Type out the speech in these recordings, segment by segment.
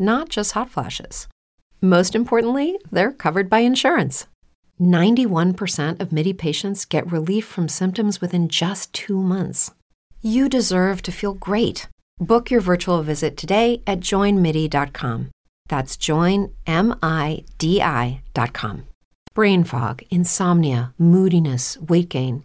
not just hot flashes. Most importantly, they're covered by insurance. 91% of MIDI patients get relief from symptoms within just two months. You deserve to feel great. Book your virtual visit today at joinmidi.com. That's joinmidi.com brain fog, insomnia, moodiness, weight gain.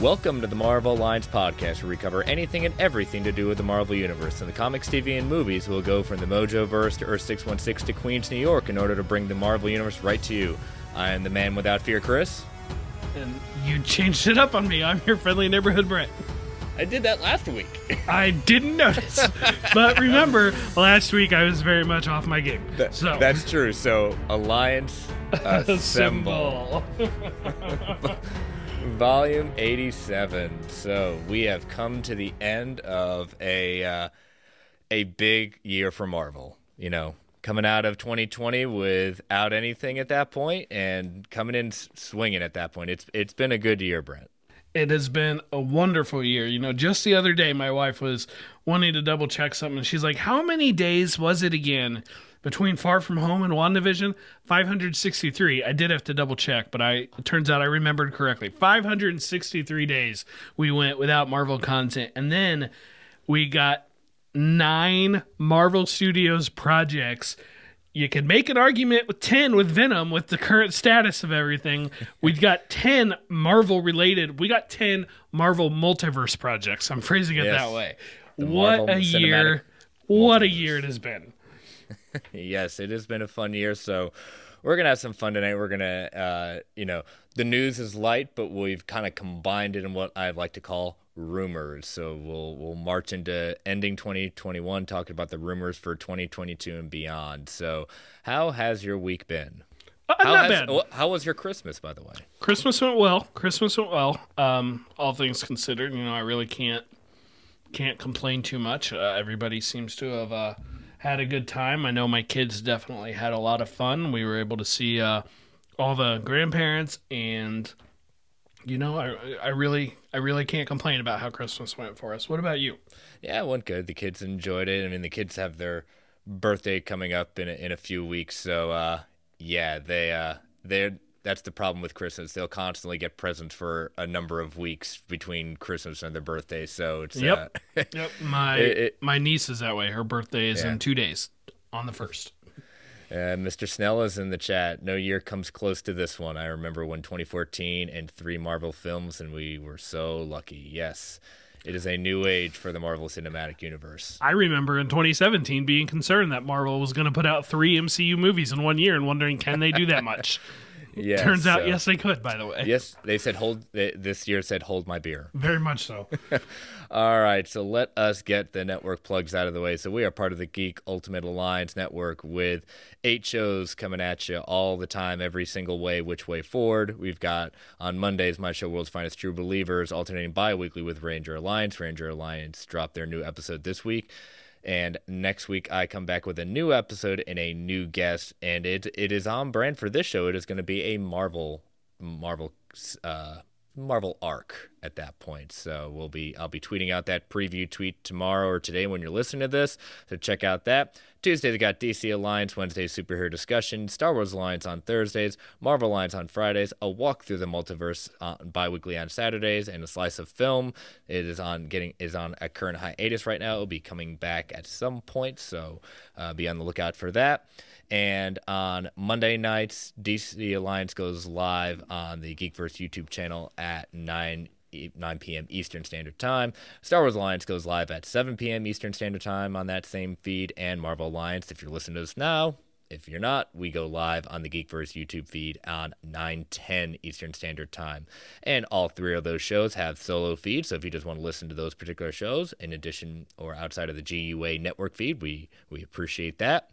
Welcome to the Marvel Alliance podcast, where we cover anything and everything to do with the Marvel Universe. In the comics, TV, and movies, we'll go from the Mojo verse to Earth 616 to Queens, New York, in order to bring the Marvel Universe right to you. I am the man without fear, Chris. And you changed it up on me. I'm your friendly neighborhood Brett. I did that last week. I didn't notice. but remember, last week I was very much off my game. That- so That's true. So, Alliance Assemble. Volume 87. So, we have come to the end of a uh, a big year for Marvel. You know, coming out of 2020 without anything at that point and coming in swinging at that point. It's it's been a good year, Brent. it has been a wonderful year. You know, just the other day, my wife was wanting to double check something. And she's like, How many days was it again between Far From Home and WandaVision? 563. I did have to double check, but I it turns out I remembered correctly. 563 days we went without Marvel content. And then we got nine Marvel Studios projects. You could make an argument with 10 with Venom with the current status of everything. We've got 10 Marvel related. We got 10 Marvel multiverse projects. I'm phrasing it Yes. that way. The what Marvel a Cinematic year! What a year it has been. Yes, it has been a fun year. So we're gonna have some fun tonight. We're gonna, uh, you know, the news is light, but we've kind of combined it in what I'd like to call rumors. So we'll we'll march into ending 2021, talking about the rumors for 2022 and beyond. So how has your week been? Uh, How not has, bad. How was your Christmas, by the way? Christmas went well. Christmas went well. Um, all things considered, you know, I really can't can't complain too much. Uh, everybody seems to have uh, had a good time. I know my kids definitely had a lot of fun. We were able to see uh, all the grandparents, and you know, I I really I really can't complain about how Christmas went for us. What about you? Yeah, it went good. The kids enjoyed it. I mean, the kids have their birthday coming up in a, in a few weeks, so uh, yeah, they uh, they that's the problem with Christmas. They'll constantly get presents for a number of weeks between Christmas and their birthday. So it's Yep. uh, Yep, my It- it- my niece is that way. Her birthday is Yeah. in two days, on the first. Uh, Mr. Snell is in the chat. No year comes close to this one. I remember when 2014 and three Marvel films, and we were so lucky. Yes, it is a new age for the Marvel Cinematic Universe. I remember in 2017 being concerned that Marvel was going to put out three MCU movies in one year and wondering, can they do that much? Yes, Turns out, so- yes, they could. By the way, Yes, they said hold. They, this year said hold my beer. very much so. All right, so let us get the network plugs out of the way. So we are part of the Geek Ultimate Alliance network with eight shows coming at you all the time, every single way, which way forward. We've got on Mondays my show World's Finest True Believers, alternating bi-weekly with Ranger Alliance. Ranger Alliance dropped their new episode this week. And next week I come back with a new episode and a new guest, and it it is on brand for this show. It is going to be a Marvel Marvel uh, Marvel arc at that point. So we'll be I'll be tweeting out that preview tweet tomorrow or today when you're listening to this. So check out that. Tuesday they got DC Alliance, Wednesday superhero discussion, Star Wars Alliance on Thursdays, Marvel Alliance on Fridays, a walk through the multiverse uh, bi-weekly on Saturdays, and a slice of film. It is on getting is on a current hiatus right now. It'll be coming back at some point, so uh, be on the lookout for that. And on Monday nights, DC Alliance goes live on the Geekverse YouTube channel at 9 e- 9 p.m. Eastern Standard Time. Star Wars Alliance goes live at 7 p.m. Eastern Standard Time on that same feed. And Marvel Alliance, if you're listening to us now, if you're not, we go live on the Geekverse YouTube feed on 9:10 Eastern Standard Time. And all three of those shows have solo feeds, so if you just want to listen to those particular shows in addition or outside of the GUA network feed, we we appreciate that.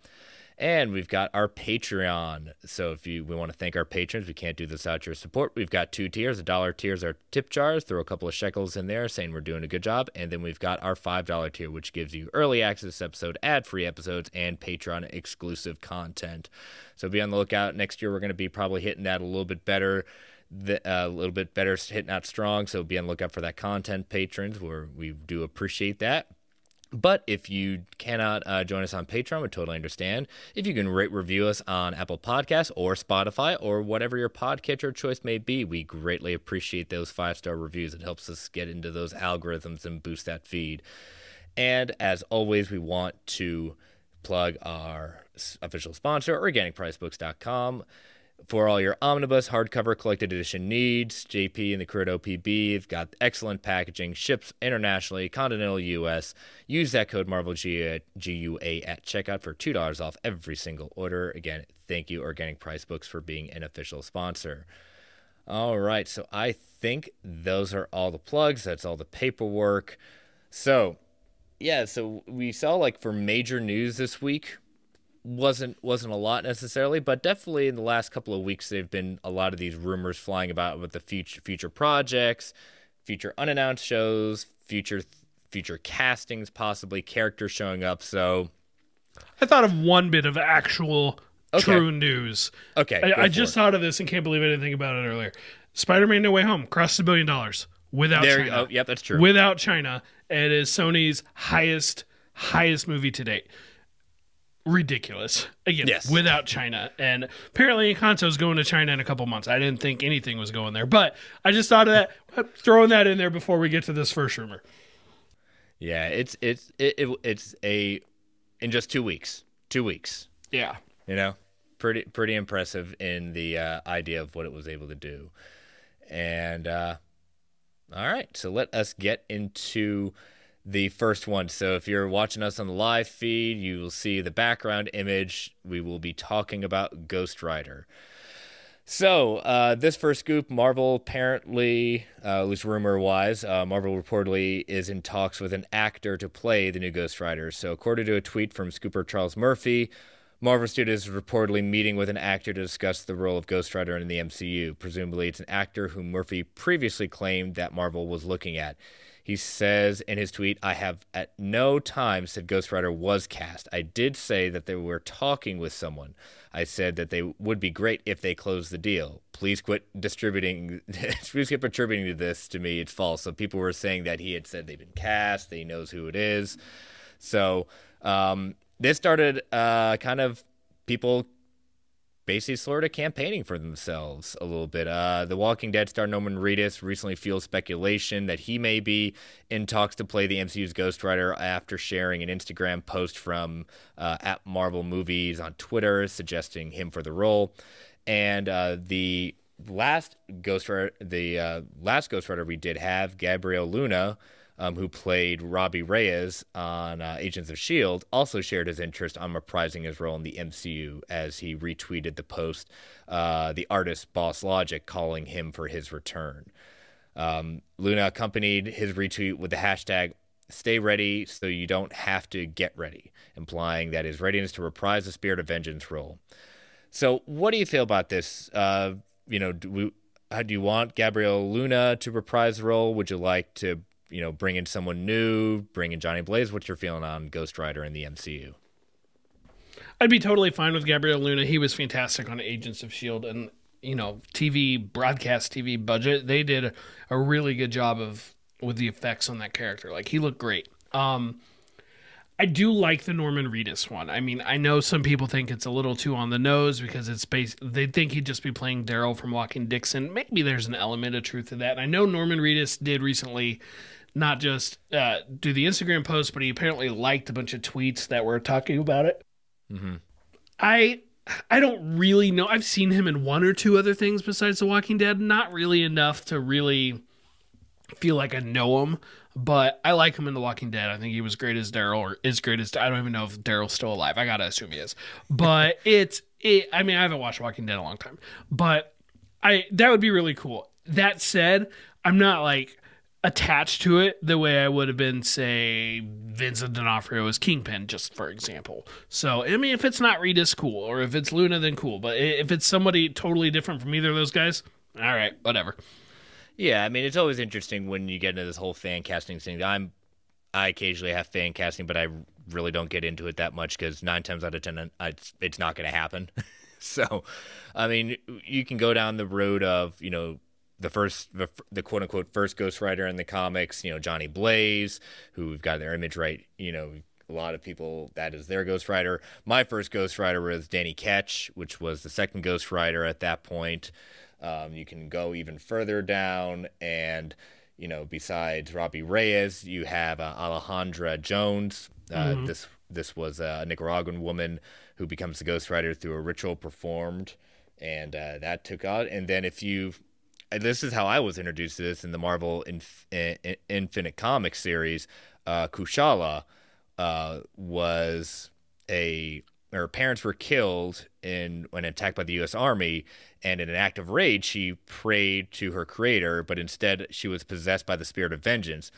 And we've got our Patreon. So if you we want to thank our patrons, we can't do this without your support. We've got two tiers. The dollar tiers are tip jars. Throw a couple of shekels in there saying we're doing a good job. And then we've got our five dollar tier, which gives you early access episode, ad free episodes, and Patreon exclusive content. So be on the lookout. Next year we're going to be probably hitting that a little bit better. Uh, a little bit better hitting out strong so be on the lookout for that content patrons where we do appreciate that but if you cannot uh, join us on Patreon, we totally understand. If you can rate review us on Apple Podcasts or Spotify or whatever your podcatcher choice may be, we greatly appreciate those five star reviews. It helps us get into those algorithms and boost that feed. And as always, we want to plug our official sponsor, OrganicPriceBooks.com. For all your omnibus, hardcover, collected edition needs, JP and the crew at OPB have got excellent packaging, ships internationally, continental US. Use that code MarvelGUA at checkout for $2 off every single order. Again, thank you, Organic Price Books, for being an official sponsor. All right, so I think those are all the plugs. That's all the paperwork. So, yeah, so we saw like for major news this week wasn't wasn't a lot necessarily, but definitely in the last couple of weeks there've been a lot of these rumors flying about with the future future projects, future unannounced shows, future future castings, possibly characters showing up. So, I thought of one bit of actual Okay. true news. okay, I, I just it. thought of this and can't believe I didn't think about it earlier. Spider-Man: No Way Home crossed a billion dollars without there. China. Oh, yep, that's true. Without China, it is Sony's highest highest movie to date. Ridiculous. Again, Yes. without China. And apparently Encanto's going to China in a couple months. I didn't think anything was going there. But I just thought of that throwing that in there before we get to this first rumor. yeah, it's it's it, it, it's a in just two weeks. Two weeks. Yeah. you know pretty pretty impressive in the uh, idea of what it was able to do and uh, all right so let us get into the first one. So if you're watching us on the live feed, you will see the background image. We will be talking about Ghost Rider. So, uh, this first scoop, Marvel apparently, uh, at least rumor wise, uh, Marvel reportedly is in talks with an actor to play the new Ghost Rider. So, according to a tweet from scooper Charles Murphy, Marvel Studios is reportedly meeting with an actor to discuss the role of Ghost Rider in the MCU. Presumably, it's an actor whom Murphy previously claimed that Marvel was looking at. He says in his tweet, I have at no time said Ghost Rider was cast. I did say that they were talking with someone. I said that they would be great if they closed the deal. Please quit distributing, please quit attributing this to me. It's false. So people were saying that he had said they've been cast, that he knows who it is. So um, this started uh, kind of people basically sort of campaigning for themselves a little bit. Uh, the Walking Dead star Norman Reedus recently fueled speculation that he may be in talks to play the MCU's Ghost Rider after sharing an Instagram post from uh, at Marvel Movies on Twitter suggesting him for the role. And uh, the last Ghost Rider, the uh, last Ghost Rider we did have, Gabriel Luna um, who played Robbie Reyes on uh, Agents of S.H.I.E.L.D., also shared his interest on reprising his role in the MCU as he retweeted the post, uh, the artist Boss Logic calling him for his return. Um, Luna accompanied his retweet with the hashtag stay ready so you don't have to get ready, implying that his readiness to reprise the Spirit of Vengeance role. So, what do you feel about this? Uh, you know, do, we, how, do you want Gabriel Luna to reprise the role? Would you like to you know, bring in someone new, bring in Johnny Blaze. What's your feeling on Ghost Rider in the MCU? I'd be totally fine with Gabriel Luna. He was fantastic on Agents of Shield and you know TV broadcast TV budget. They did a, really good job of with the effects on that character. Like he looked great. Um, I do like the Norman Reedus one. I mean, I know some people think it's a little too on the nose because it's based. They think he'd just be playing Daryl from Walking Dixon. Maybe there's an element of truth to that. I know Norman Reedus did recently not just uh, do the Instagram post, but he apparently liked a bunch of tweets that were talking about it. Mm-hmm. I I don't really know. I've seen him in one or two other things besides The Walking Dead. Not really enough to really feel like I know him, but I like him in The Walking Dead. I think he was great as Daryl, or is great as I don't even know if Daryl's still alive. I gotta assume he is. But it's it. I mean, I haven't watched Walking Dead in a long time, but I that would be really cool. That said, I'm not like attached to it the way I would have been, say, Vincent D'Onofrio as Kingpin, just for example. So, I mean, if it's not Reedus, cool, or if it's Luna, then cool. But if it's somebody totally different from either of those guys, all right, whatever. Yeah, I mean, it's always interesting when you get into this whole fan casting thing. I'm, I occasionally have fan casting, but I really don't get into it that much because nine times out of ten, uh, it's, it's not going to happen. so, I mean, you can go down the road of you know the first the, the, quote unquote first Ghost Rider in the comics, you know, Johnny Blaze, who we've got their image right, you know, a lot of people that is their Ghost Rider. My first Ghost Rider was Danny Ketch, which was the second Ghost Rider at that point. Um, you can go even further down, and you know, besides Robbie Reyes, you have uh, Alejandra Jones. Uh, mm-hmm. This this was a Nicaraguan woman who becomes the Ghost Rider through a ritual performed, and uh, that took out. And then if you this is how I was introduced to this in the Marvel Inf- Infinite Comics series. Uh, Kushala uh, was a her parents were killed in when attacked by the U.S. Army, and in an act of rage, she prayed to her creator, but instead she was possessed by the spirit of vengeance.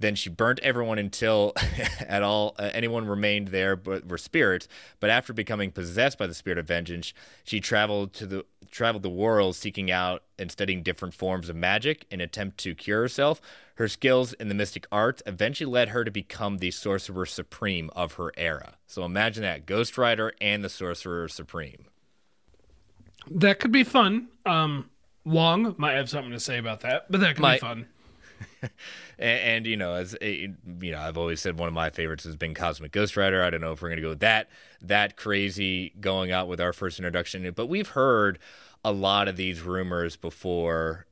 Then she burnt everyone until at all uh, anyone remained there but were spirits. But after becoming possessed by the spirit of vengeance, she traveled to the traveled the world seeking out and studying different forms of magic in attempt to cure herself. Her skills in the mystic arts eventually led her to become the sorcerer supreme of her era. So imagine that Ghost Rider and the sorcerer supreme. That could be fun. Um, Wong might have something to say about that, but that could might. be fun. and, and, you know, as a, you know, I've always said one of my favorites has been Cosmic Ghost Rider. I don't know if we're going to go that that crazy going out with our first introduction, but we've heard a lot of these rumors before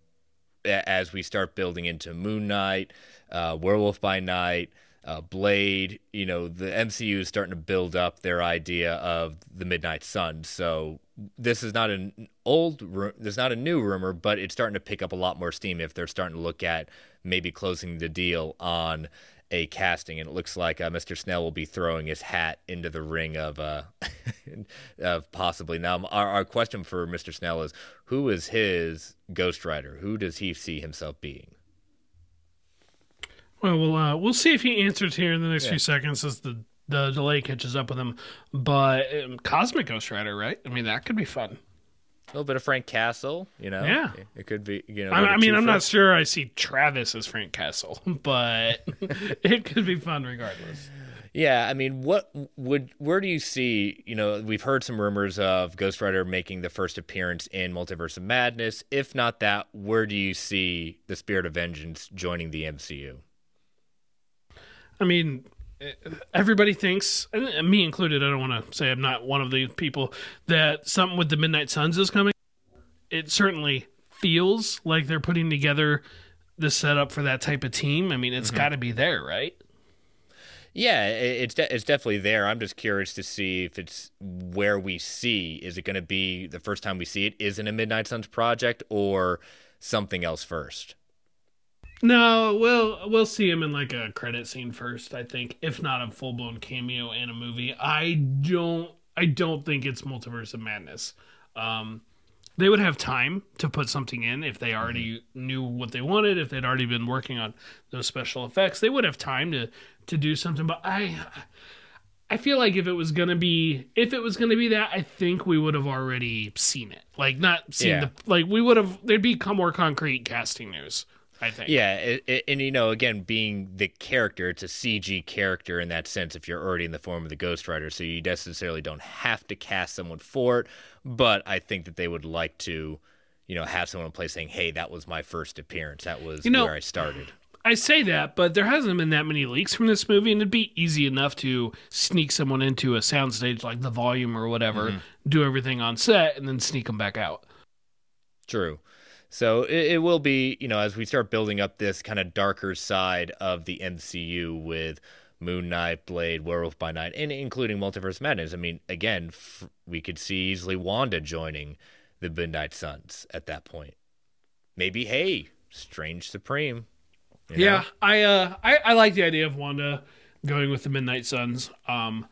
as we start building into Moon Knight, uh, Werewolf by Night, uh, Blade. You know, the MCU is starting to build up their idea of the Midnight Sun. So this is not an old, there's not a new rumor, but it's starting to pick up a lot more steam if they're starting to look at maybe closing the deal on a casting, and it looks like uh, Mr. Snell will be throwing his hat into the ring of uh, of possibly. Now, our, our question for Mr. Snell is, who is his Ghost Rider? Who does he see himself being? Well, we'll uh, we'll see if he answers here in the next Yeah. few seconds as the the delay catches up with him. But um, Cosmic Ghost Rider, right? I mean, that could be fun. A little bit of Frank Castle, you know. Yeah. it could be. You know, I, I mean, I'm not sure I see Travis as Frank Castle, but it could be fun regardless. Yeah, I mean, what would where do you see? You know, we've heard some rumors of Ghost Rider making the first appearance in Multiverse of Madness. If not that, where do you see the Spirit of Vengeance joining the MCU? I mean, everybody thinks, and me included, I don't want to say I'm not one of the people, that something with the Midnight Suns is coming. It certainly feels like they're putting together the setup for that type of team. I mean, it's mm-hmm. got to be there, right? Yeah, it's de- it's definitely there. I'm just curious to see if it's where we see. Is it going to be the first time we see it? Is it a Midnight Suns project or something else first? No, we'll we'll see him in like a credit scene first, I think, if not a full blown cameo in a movie. I don't I don't think it's Multiverse of Madness. Um, they would have time to put something in if they already knew what they wanted, if they'd already been working on those special effects. They would have time to to do something. But I I feel like if it was gonna be if it was gonna be that, I think we would have already seen it. Like not seen Yeah. the like we would have there'd be more concrete casting news. I think. Yeah, it, it, and you know, again, being the character, it's a CG character in that sense. If you're already in the form of the Ghost Rider, so you necessarily don't have to cast someone for it. But I think that they would like to, you know, have someone in place saying, "Hey, that was my first appearance. That was You know- where I started." I say that, but there hasn't been that many leaks from this movie, and it'd be easy enough to sneak someone into a soundstage like the volume or whatever, mm-hmm. do everything on set, and then sneak them back out. True. So it, it will be, you know, as we start building up this kind of darker side of the MCU with Moon Knight, Blade, Werewolf by Night, and including Multiverse Madness. I mean, again, f- we could see easily Wanda joining the Midnight Suns at that point. Maybe, hey, Strange Supreme. you know? Yeah, I uh, I, I like the idea of Wanda going with the Midnight Suns. Um,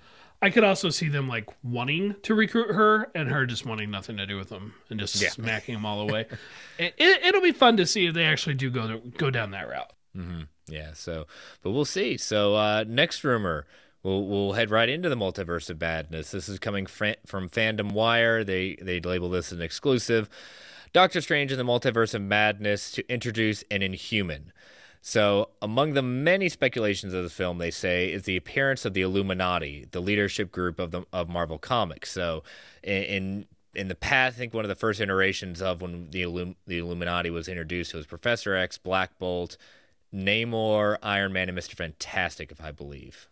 I could also see them like wanting to recruit her, and her just wanting nothing to do with them and just Yeah. smacking them all away. it, it, it'll be fun to see if they actually do go to, go down that route. hmm Yeah. So, but we'll see. So, uh, next rumor, we'll we'll head right into the multiverse of madness. This is coming fra- from Fandom Wire. They they label this an exclusive. Doctor Strange in the Multiverse of Madness to introduce an Inhuman. So, among the many speculations of the film, they say is the appearance of the Illuminati, the leadership group of the of Marvel Comics. So, in in, in the past, I think one of the first iterations of when the Illum- the Illuminati was introduced was Professor X, Black Bolt, Namor, Iron Man, and Mister Fantastic, if I believe.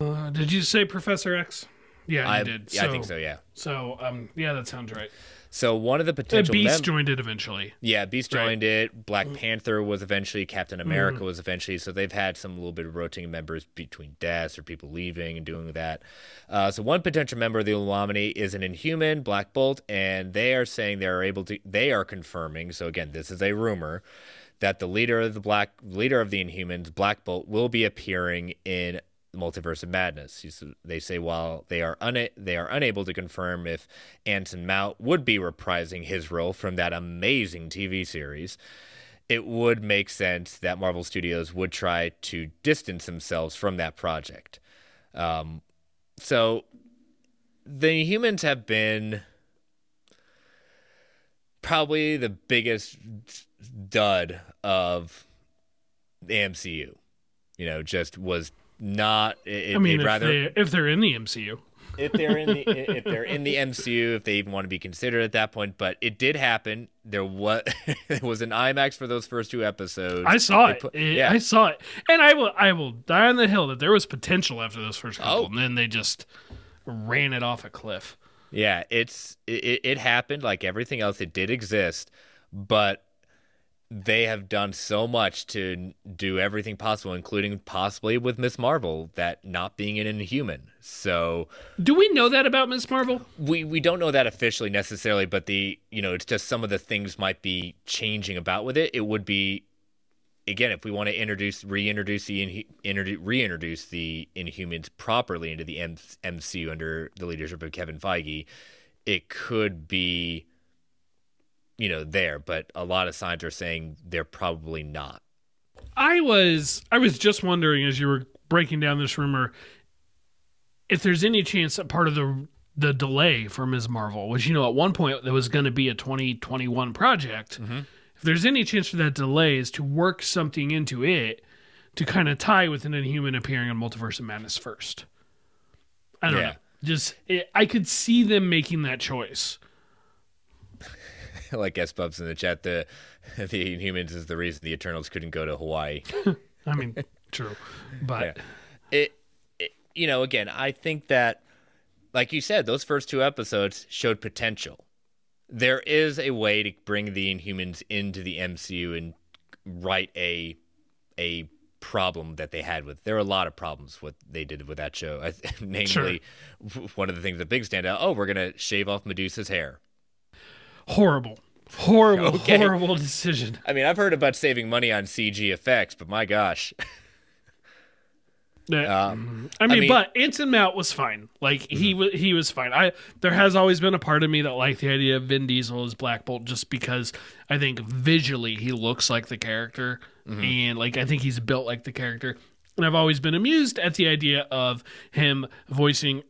Uh, did you say Professor X? Yeah, I you did. yeah, I think so. Yeah. So, um, yeah, that sounds right. So one of the Uh, potential Beast mem- joined it eventually. Yeah, Beast Right. Mm. joined it. Black Panther was eventually. Captain America was eventually. So they've had some little bit of rotating members between deaths or people leaving and doing that. Uh, so one potential member of the Illuminati is an Inhuman, Black Bolt, and they are saying they are able to. They are confirming. So again, this is a rumor that the leader of the Black leader of the Inhumans, Black Bolt, will be appearing in Multiverse of Madness. They say while they are una- they are unable to confirm if Anson Mount would be reprising his role from that amazing TV series, it would make sense that Marvel Studios would try to distance themselves from that project. Um, so the humans have been probably the biggest dud of the MCU. You know, just was not. It, I mean, if, rather they, if they're in the MCU. if they're in the if they're in the MCU, if they even want to be considered at that point. But it did happen. There was there was an IMAX for those first two episodes. I saw it. put- It- yeah, I saw it, and I will. I will die on the hill that there was potential after those first couple, Oh. and then they just ran it off a cliff. yeah. It's it, it happened like everything else. It did exist, but they have done so much to do everything possible, including possibly with Ms. Marvel, that not being an Inhuman. So Do we know that about Ms. Marvel? we we don't know that officially necessarily, but the you know it's just some of the things might be changing about with it. It would be again, if we want to introduce, reintroduce the in, introduce, reintroduce the Inhumans properly into the M- MCU under the leadership of Kevin Feige, it could be, you know, there. But a lot of signs are saying they're probably not. I was I was just wondering as you were breaking down this rumor if there's any chance that part of the the delay for Ms. Marvel was, you know, at one point there was going to be a 2021 project. Mm-hmm. If there's any chance for that delay is to work something into it to kind of tie with an Inhuman appearing in Multiverse of Madness first. I don't Yeah. know. Just it, I could see them making that choice. like S Bubs in the chat, the the Inhumans is the reason the Eternals couldn't go to Hawaii. I mean, true, but it, it you know again i think that like you said those first two episodes showed potential. There is a way to bring the inhumans into the mcu and right a a problem that they had with there are a lot of problems what they did with that show. I- namely w- one of the things that big stand out oh we're gonna shave off medusa's hair horrible, horrible, Okay. horrible decision. i mean i've heard about saving money on cg effects but my gosh um, I mean, mean- but Anson Mount was fine. Like he Mm-hmm. was, he was fine. I there has always been a part of me that liked the idea of Vin Diesel as Black Bolt, just because I think visually he looks like the character, Mm-hmm. and like I think he's built like the character. And I've always been amused at the idea of him voicing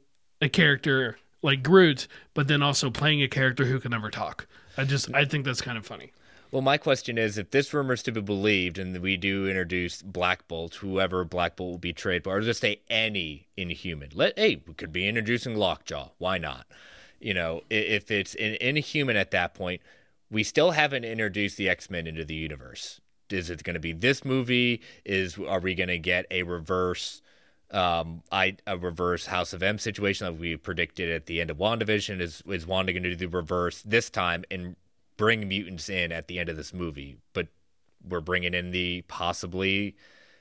a character like Groot, but then also playing a character who can never talk. I just I think that's kind of funny. Well, my question is if this rumor is to be believed and we do introduce Black Bolt, whoever Black Bolt will be traded for, or just say any inhuman, let hey, we could be introducing Lockjaw. Why not? You know, if it's an inhuman at that point, we still haven't introduced the X Men into the universe. Is it going to be this movie? Is are we going to get a reverse um I a reverse House of M situation that we predicted at the end of WandaVision is is Wanda going to do the reverse this time and bring mutants in at the end of this movie, but we're bringing in the possibly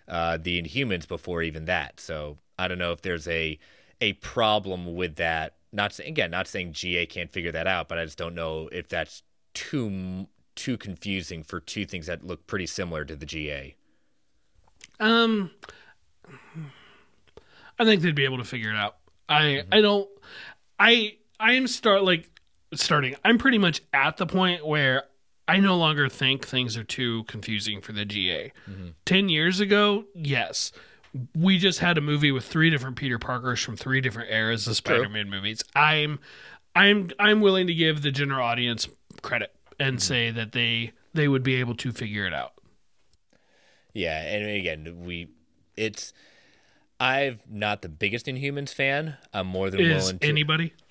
uh, the Inhumans before even that. So I don't know if there's a a problem with that. Not again, not saying GA can't figure that out, but I just don't know if that's too too confusing for two things that look pretty similar to the GA. Um, I think they'd be able to figure it out. I mm-hmm. I don't. I I am start like starting. I'm pretty much at the point where I no longer think things are too confusing for the GA. Mm-hmm. Ten years ago, yes. We just had a movie with three different Peter Parkers from three different eras of Spider-Man movies. I'm, I'm, I'm willing to give the general audience credit and mm-hmm. say that they they would be able to figure it out. Yeah, and again, we it's I'm not the biggest Inhumans fan. I'm more than Is willing to anybody?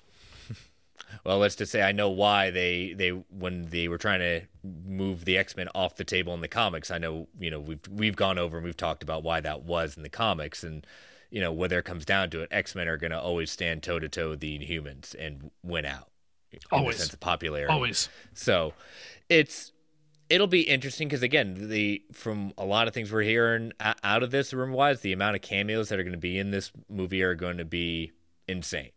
Well, let's just say I know why they they when they were trying to move the X Men off the table in the comics. I know you know we've we've gone over and we've talked about why that was in the comics, and you know whether it comes down to it, X Men are going to always stand toe to toe with the Inhumans and win out. In Always. the sense of popularity. Always. So it's it'll be interesting because again, the from a lot of things we're hearing out of this room wise, the amount of cameos that are going to be in this movie are going to be insane.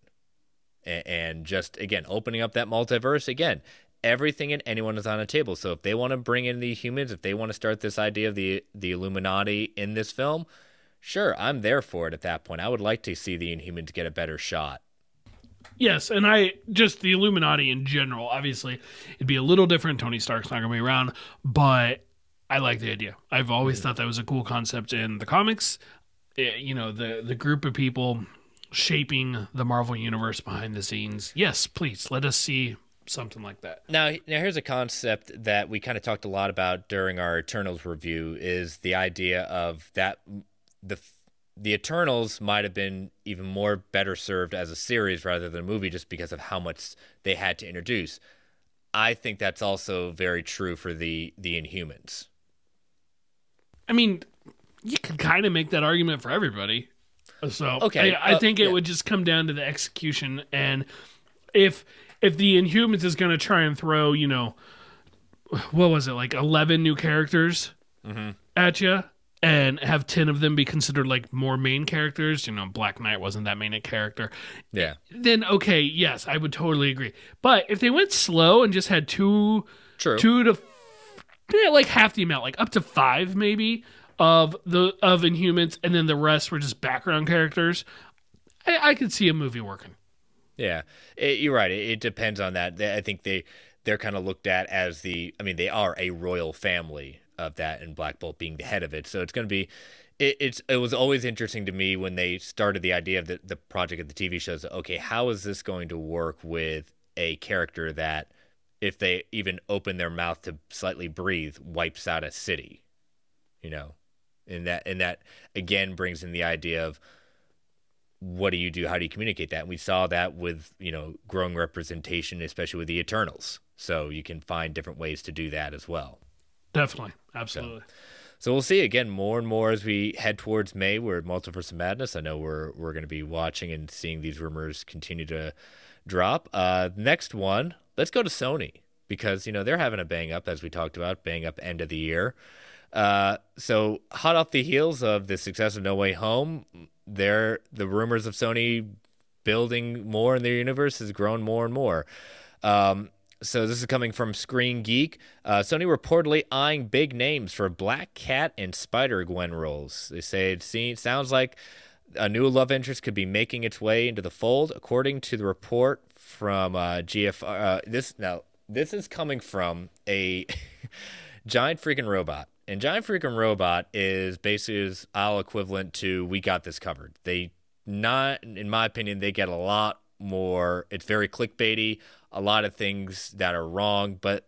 And just again, opening up that multiverse again, everything and anyone is on a table. So if they want to bring in the humans, if they want to start this idea of the the Illuminati in this film, sure, I'm there for it. At that point, I would like to see the Inhumans get a better shot. Yes, and I just the Illuminati in general. Obviously, it'd be a little different. Tony Stark's not going to be around, but I like the idea. I've always thought that was a cool concept in the comics. Eh, you know, the the group of people shaping the Marvel universe behind the scenes. Yes, please let us see something like that. Now, now here's a concept that we kind of talked a lot about during our Eternals review is the idea of that the the Eternals might have been even more better served as a series rather than a movie just because of how much they had to introduce. I think that's also very true for the the Inhumans. I mean, you could kind of make that argument for everybody. So Okay, I, I uh, think it yeah. would just come down to the execution, and if if the Inhumans is going to try and throw, you know, what was it like eleven new characters Mm-hmm. at you, and have ten of them be considered like more main characters, you know, Black Knight wasn't that main a character. Yeah. Then okay, yes, I would totally agree. But if they went slow and just had two True. two to yeah, like half the amount, like up to five maybe of the of Inhumans, and then the rest were just background characters. I, I could see a movie working. Yeah, it, you're right. It, it, depends on that. I think they they're kind of looked at as the. I mean, they are a royal family of that, and Black Bolt being the head of it. So it's going to be. It, it's it was always interesting to me when they started the idea of the the project of the TV shows. Okay, how is this going to work with a character that, if they even open their mouth to slightly breathe, wipes out a city, you know, and that and that again brings in the idea of what do you do? How do you communicate that? And we saw that with you know growing representation, especially with the Eternals. So you can find different ways to do that as well. Definitely, absolutely. So, so we'll see again more and more as we head towards May. We're at Multiverse of Madness. I know we're we're going to be watching and seeing these rumors continue to drop. Uh, next one, let's go to Sony because you know they're having a bang up as we talked about, bang up end of the year. Uh, so hot off the heels of the success of No Way Home, there the rumors of Sony building more in their universe has grown more and more. Um, so this is coming from Screen Geek. Uh, Sony reportedly eyeing big names for Black Cat and Spider Gwen roles. They say it seems, sounds like a new love interest could be making its way into the fold, according to the report from uh, GF. Uh, this now this is coming from a giant freaking robot and Giant Freaking Robot is basically is all equivalent to We Got This Covered. They not, in my opinion, they get a lot more. It's very clickbaity. A lot of things that are wrong, but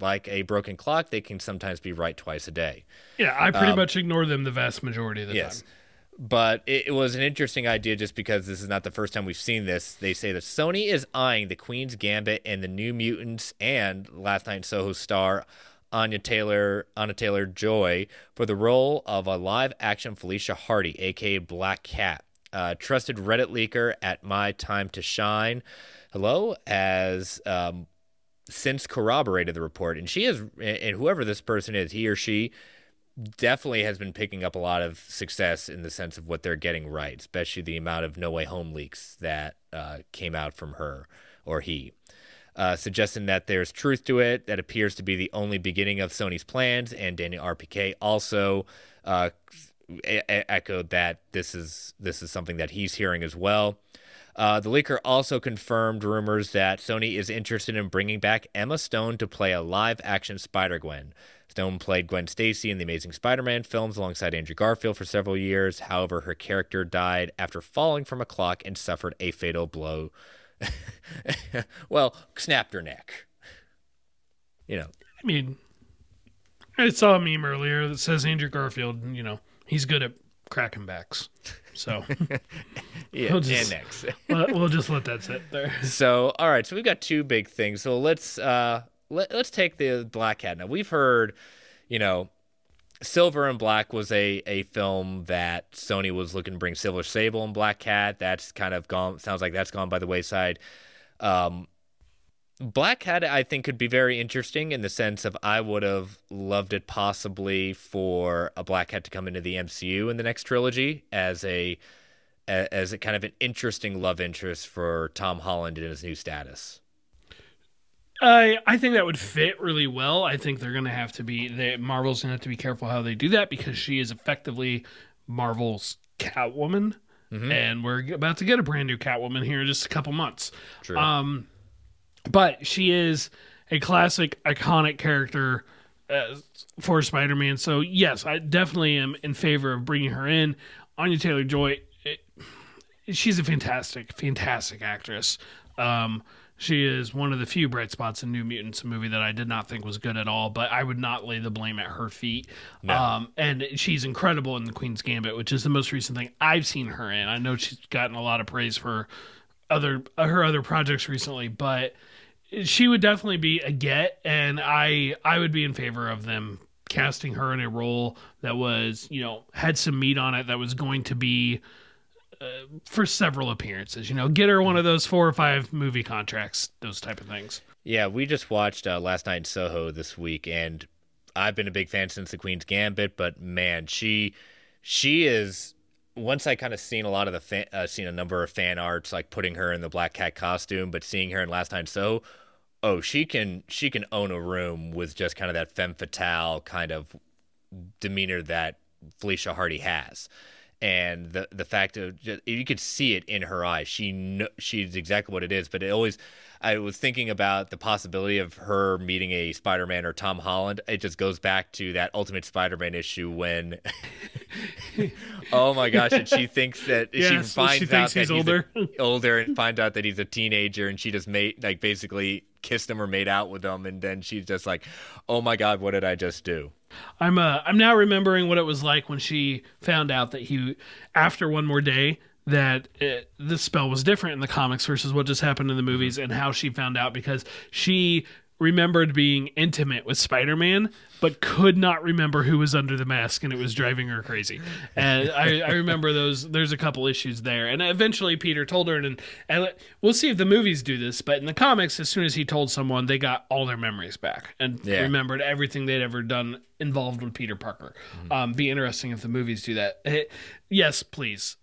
like a broken clock, they can sometimes be right twice a day. Yeah, I pretty um, much ignore them the vast majority of the yes. time. But it, it, was an interesting idea just because this is not the first time we've seen this. They say that Sony is eyeing the Queen's Gambit and the New Mutants and Last Night in Soho star Anya Taylor, Anya Taylor Joy for the role of a live action Felicia Hardy, aka Black Cat. Uh, trusted Reddit leaker at My Time to Shine, hello, has um, since corroborated the report, and she is, and whoever this person is, he or she, definitely has been picking up a lot of success in the sense of what they're getting right, especially the amount of No Way Home leaks that uh, came out from her or he uh, suggesting that there's truth to it. That appears to be the only beginning of Sony's plans. And Daniel RPK also uh, echoed that this is this is something that he's hearing as well. Uh, the leaker also confirmed rumors that Sony is interested in bringing back Emma Stone to play a live action Spider Gwen. Stone played Gwen Stacy in the Amazing Spider Man films alongside Andrew Garfield for several years. However, her character died after falling from a clock and suffered a fatal blow well, snapped her neck. You know. I mean, I saw a meme earlier that says Andrew Garfield, you know, he's good at cracking backs. So, yeah, we'll just, we'll just let that sit there. So, all right. So we've got two big things. So let's uh let, let's take the Black Cat. Now we've heard, you know, Silver and Black was a, a film that Sony was looking to bring Silver Sable and Black Cat. That's kind of gone. Sounds like that's gone by the wayside. Um, Black Cat, I think, could be very interesting in the sense of I would have loved it possibly for a Black Cat to come into the MCU in the next trilogy as a as a kind of an interesting love interest for Tom Holland in his new status. I I think that would fit really well. I think they're going to have to be they, Marvel's going to have to be careful how they do that because she is effectively Marvel's Catwoman, mm-hmm. and we're about to get a brand new Catwoman here in just a couple months. True. Um, but she is a classic, iconic character uh, for Spider-Man. So yes, I definitely am in favor of bringing her in. Anya Taylor Joy, she's a fantastic, fantastic actress. Um, she is one of the few bright spots in New Mutants, a movie that I did not think was good at all, but I would not lay the blame at her feet. No. Um, and she's incredible in The Queen's Gambit, which is the most recent thing I've seen her in. I know she's gotten a lot of praise for other her other projects recently, but she would definitely be a get, and I I would be in favor of them casting her in a role that was you know had some meat on it that was going to be uh, for several appearances. You know, get her one of those four or five movie contracts, those type of things. Yeah, we just watched uh, last night in Soho this week, and I've been a big fan since the Queen's Gambit. But man, she she is. Once I kind of seen a lot of the fan, uh, seen a number of fan arts like putting her in the Black Cat costume, but seeing her in Last Night So, oh, she can she can own a room with just kind of that femme fatale kind of demeanor that Felicia Hardy has. And the the fact of just, you could see it in her eyes. She kn- she's exactly what it is. But it always, I was thinking about the possibility of her meeting a Spider-Man or Tom Holland. It just goes back to that Ultimate Spider-Man issue when, oh my gosh, and she thinks that Yeah, she so she finds thinks out that he's he's a- older. older and finds out that he's a teenager, and she just made like basically kissed him or made out with him, and then she's just like, oh my god, what did I just do? I'm uh, I'm now remembering what it was like when she found out that he, after one more day, that it, this spell was different in the comics versus what just happened in the movies, and how she found out because she remembered being intimate with Spider-Man, but could not remember who was under the mask, and it was driving her crazy. And I, I remember those. There's a couple issues there, and eventually Peter told her, and, and we'll see if the movies do this. But in the comics, as soon as he told someone, they got all their memories back and Yeah. remembered everything they'd ever done involved with Peter Parker. Um, be interesting if the movies do that. Yes, please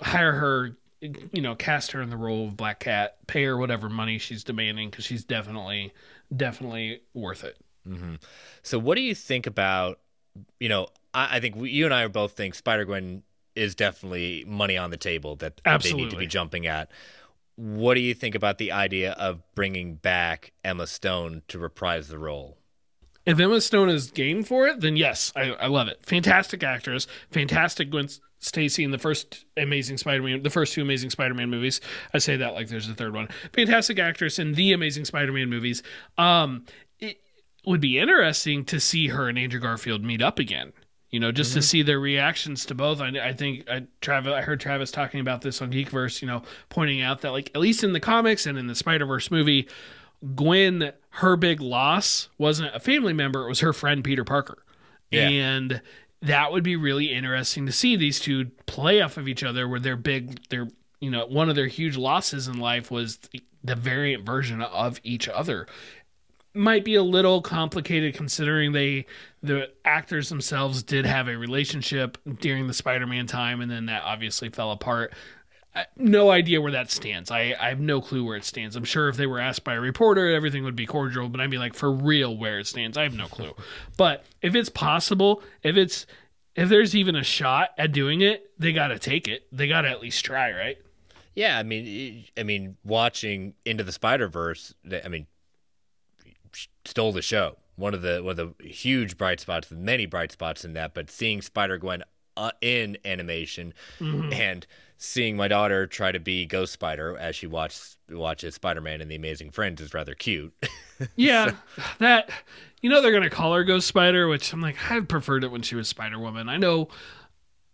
hire her. You know, cast her in the role of Black Cat. Pay her whatever money she's demanding because she's definitely, definitely worth it. Mm-hmm. So, what do you think about? You know, I, I think we, you and I both think Spider Gwen is definitely money on the table that they need to be jumping at. What do you think about the idea of bringing back Emma Stone to reprise the role? If Emma Stone is game for it, then yes, I, I love it. Fantastic actress, fantastic Gwen Stacy in the first Amazing Spider-Man, the first two Amazing Spider-Man movies. I say that like there's a third one. Fantastic actress in the Amazing Spider-Man movies. Um, it would be interesting to see her and Andrew Garfield meet up again. You know, just to see their reactions to both. I, I think I, Travis, I heard Travis talking about this on Geekverse. You know, pointing out that like at least in the comics and in the Spider Verse movie, Gwen, her big loss wasn't a family member; it was her friend Peter Parker, Yeah. and that would be really interesting to see these two play off of each other. Where their big, their you know, one of their huge losses in life was the, variant version of each other. Might be a little complicated considering they the actors themselves did have a relationship during the Spider-Man time, and then that obviously fell apart no idea where that stands. I, I have no clue where it stands. I'm sure if they were asked by a reporter, everything would be cordial, but I mean, like, for real, where it stands, I have no clue. but if it's possible, if it's, if there's even a shot at doing it, they got to take it. They got to at least try, right? Yeah, I mean, I mean, watching Into the Spider Verse, I mean, stole the show. One of the one of the huge bright spots, many bright spots in that. But seeing Spider Gwen uh, in animation and seeing my daughter try to be Ghost Spider as she watches watches Spider Man and the Amazing Friends is rather cute. Yeah, that, you know, they're to call her Ghost Spider, which I'm like, I preferred it when she was Spider Woman. I know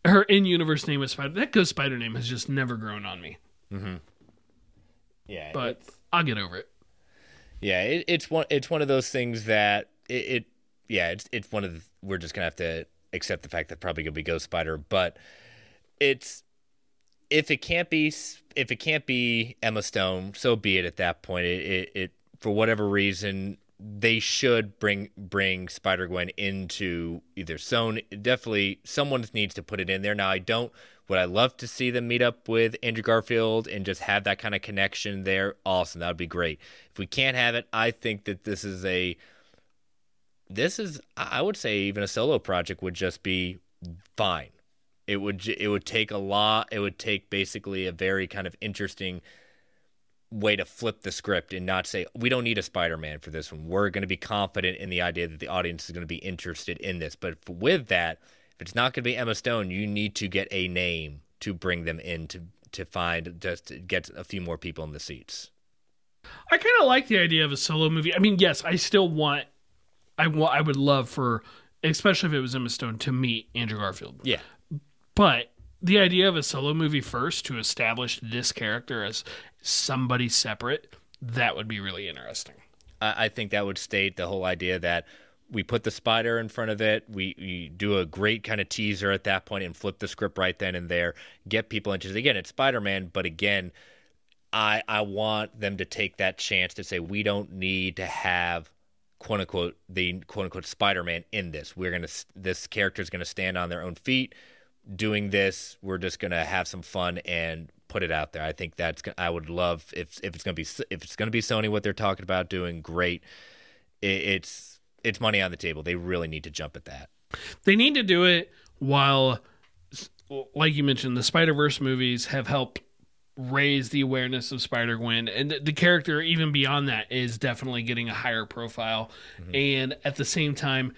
her in universe name was Spider. That Ghost Spider name has just never grown on me, Mm-hmm. yeah, but I'll get over it. Yeah, it, it's one it's one of those things that it, it yeah it's it's one of the, we're just gonna have to accept the fact that probably gonna be Ghost Spider, but it's if it can't be if it can't be Emma Stone, so be it. At that point, it it, it for whatever reason they should bring bring Spider Gwen into either Stone. Definitely, someone needs to put it in there. Now, I don't. Would I love to see them meet up with Andrew Garfield and just have that kind of connection there? Awesome, that would be great. If we can't have it, I think that this is a this is I would say even a solo project would just be fine. It would it would take a lot. It would take basically a very kind of interesting way to flip the script and not say we don't need a Spider-Man for this one. We're going to be confident in the idea that the audience is going to be interested in this. But with that, if it's not going to be Emma Stone, you need to get a name to bring them in to to find just to get a few more people in the seats. I kind of like the idea of a solo movie. I mean, yes, I still want, I I would love for, especially if it was Emma Stone, to meet Andrew Garfield. Yeah. But the idea of a solo movie first to establish this character as somebody separate, that would be really interesting. I, I think that would state the whole idea that we put the spider in front of it. We, we do a great kind of teaser at that point and flip the script right then and there. Get people interested. Again, it's Spider Man, but again, I I want them to take that chance to say we don't need to have quote unquote the quote unquote Spider Man in this. We're gonna this character is gonna stand on their own feet. Doing this, we're just gonna have some fun and put it out there. I think that's I would love if if it's gonna be if it's gonna be Sony what they're talking about doing great. It, it's it's money on the table. They really need to jump at that. They need to do it while, like you mentioned, the Spider Verse movies have helped raise the awareness of Spider Gwen, and the, the, character even beyond that is definitely getting a higher profile. Mm-hmm. And at the same time,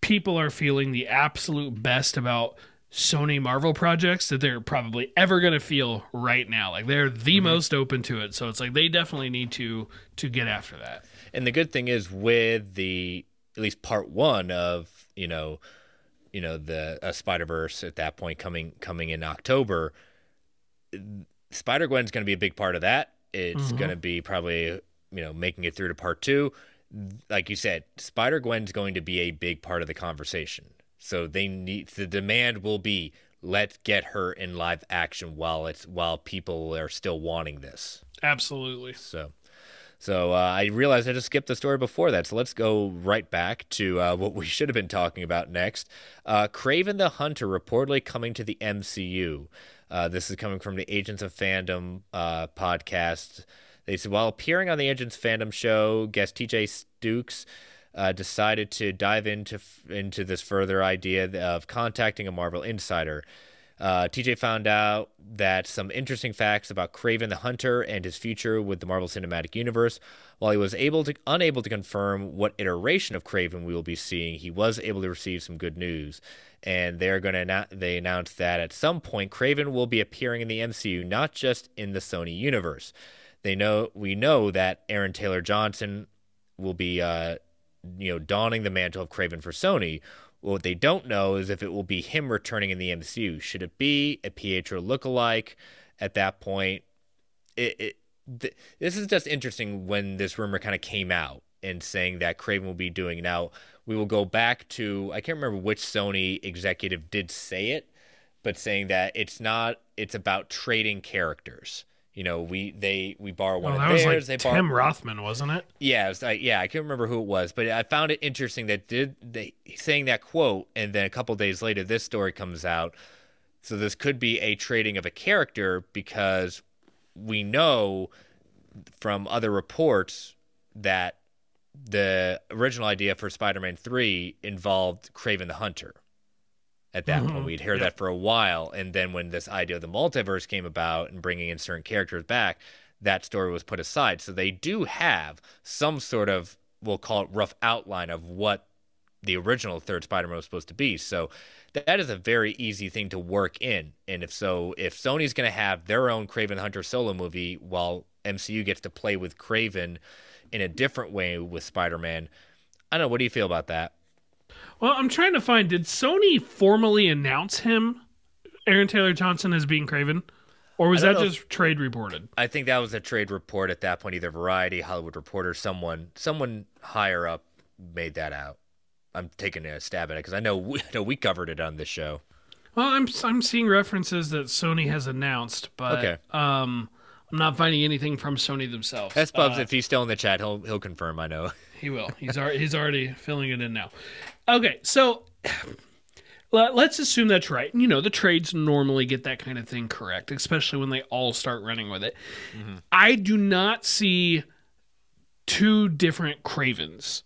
people are feeling the absolute best about Sony Marvel projects that they're probably ever going to feel right now. Like they're the mm-hmm. most open to it. So it's like they definitely need to to get after that. And the good thing is with the at least part 1 of, you know, you know the uh, Spider-Verse at that point coming coming in October, Spider Gwen's going to be a big part of that. It's mm-hmm. going to be probably you know making it through to part 2. Like you said, Spider Gwen's going to be a big part of the conversation so they need the demand will be let's get her in live action while it's while people are still wanting this. Absolutely. So so uh, I realized I just skipped the story before that. So let's go right back to uh, what we should have been talking about next. Uh, Kraven the Hunter reportedly coming to the MCU. Uh, this is coming from the Agents of Fandom uh, podcast. They said while appearing on the Agents of Fandom show, guest TJ Stooks uh, decided to dive into into this further idea of contacting a Marvel insider. Uh, TJ found out that some interesting facts about Kraven the Hunter and his future with the Marvel Cinematic Universe. While he was able to unable to confirm what iteration of Kraven we will be seeing, he was able to receive some good news. And they're going to they announced that at some point Kraven will be appearing in the MCU, not just in the Sony universe. They know we know that Aaron Taylor Johnson will be uh, you know, donning the mantle of Kraven for Sony. What they don't know is if it will be him returning in the MCU. Should it be a Pietro lookalike at that point? It, it th- this is just interesting when this rumor kind of came out and saying that Kraven will be doing. Now we will go back to I can't remember which Sony executive did say it, but saying that it's not. It's about trading characters you know, we they we borrow one oh, of theirs. Was like they Tim Rothman, wasn't it? Yeah, it was like yeah, I can't remember who it was, but I found it interesting that did they saying that quote, and then a couple days later, this story comes out. So this could be a trading of a character because we know from other reports that the original idea for Spider-Man Three involved Kraven the Hunter at that mm-hmm. point. We'd hear yep. that for a while. And then when this idea of the multiverse came about and bringing in certain characters back, that story was put aside. So they do have some sort of, we'll call it rough outline of what the original third Spider-Man was supposed to be. So that is a very easy thing to work in. And if so, if Sony's going to have their own Kraven Hunter solo movie while MCU gets to play with Kraven in a different way with Spider-Man, I don't know. What do you feel about that? Well, I'm trying to find. Did Sony formally announce him, Aaron Taylor Johnson, as being Kraven, or was that just if, trade reported? I think that was a trade report at that point. Either Variety, Hollywood Reporter, someone, someone higher up made that out. I'm taking a stab at it because I know we, I know we covered it on this show. Well, I'm I'm seeing references that Sony has announced, but okay. um, I'm not finding anything from Sony themselves. That's Bubs. Uh, if he's still in the chat, he'll he'll confirm. I know he will. He's already he's already filling it in now. Okay, so let's assume that's right. You know, the trades normally get that kind of thing correct, especially when they all start running with it. Mm-hmm. I do not see two different Kravens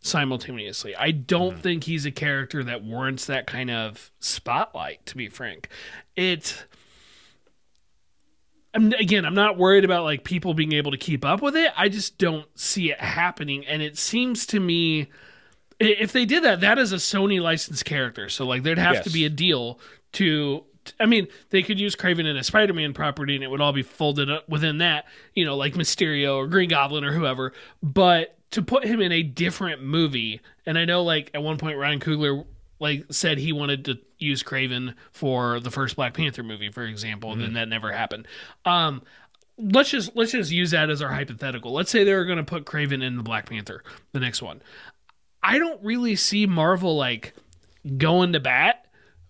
simultaneously. I don't mm-hmm. think he's a character that warrants that kind of spotlight, to be frank. It. I'm, again, I'm not worried about like people being able to keep up with it. I just don't see it happening, and it seems to me if they did that, that is a Sony licensed character. So like there'd have yes. to be a deal to I mean, they could use Kraven in a Spider-Man property and it would all be folded up within that, you know, like Mysterio or Green Goblin or whoever. But to put him in a different movie, and I know like at one point Ryan Coogler like said he wanted to use Kraven for the first Black Panther movie, for example, mm-hmm. and then that never happened. Um let's just let's just use that as our hypothetical. Let's say they were going to put Kraven in the Black Panther, the next one. I don't really see Marvel like going to bat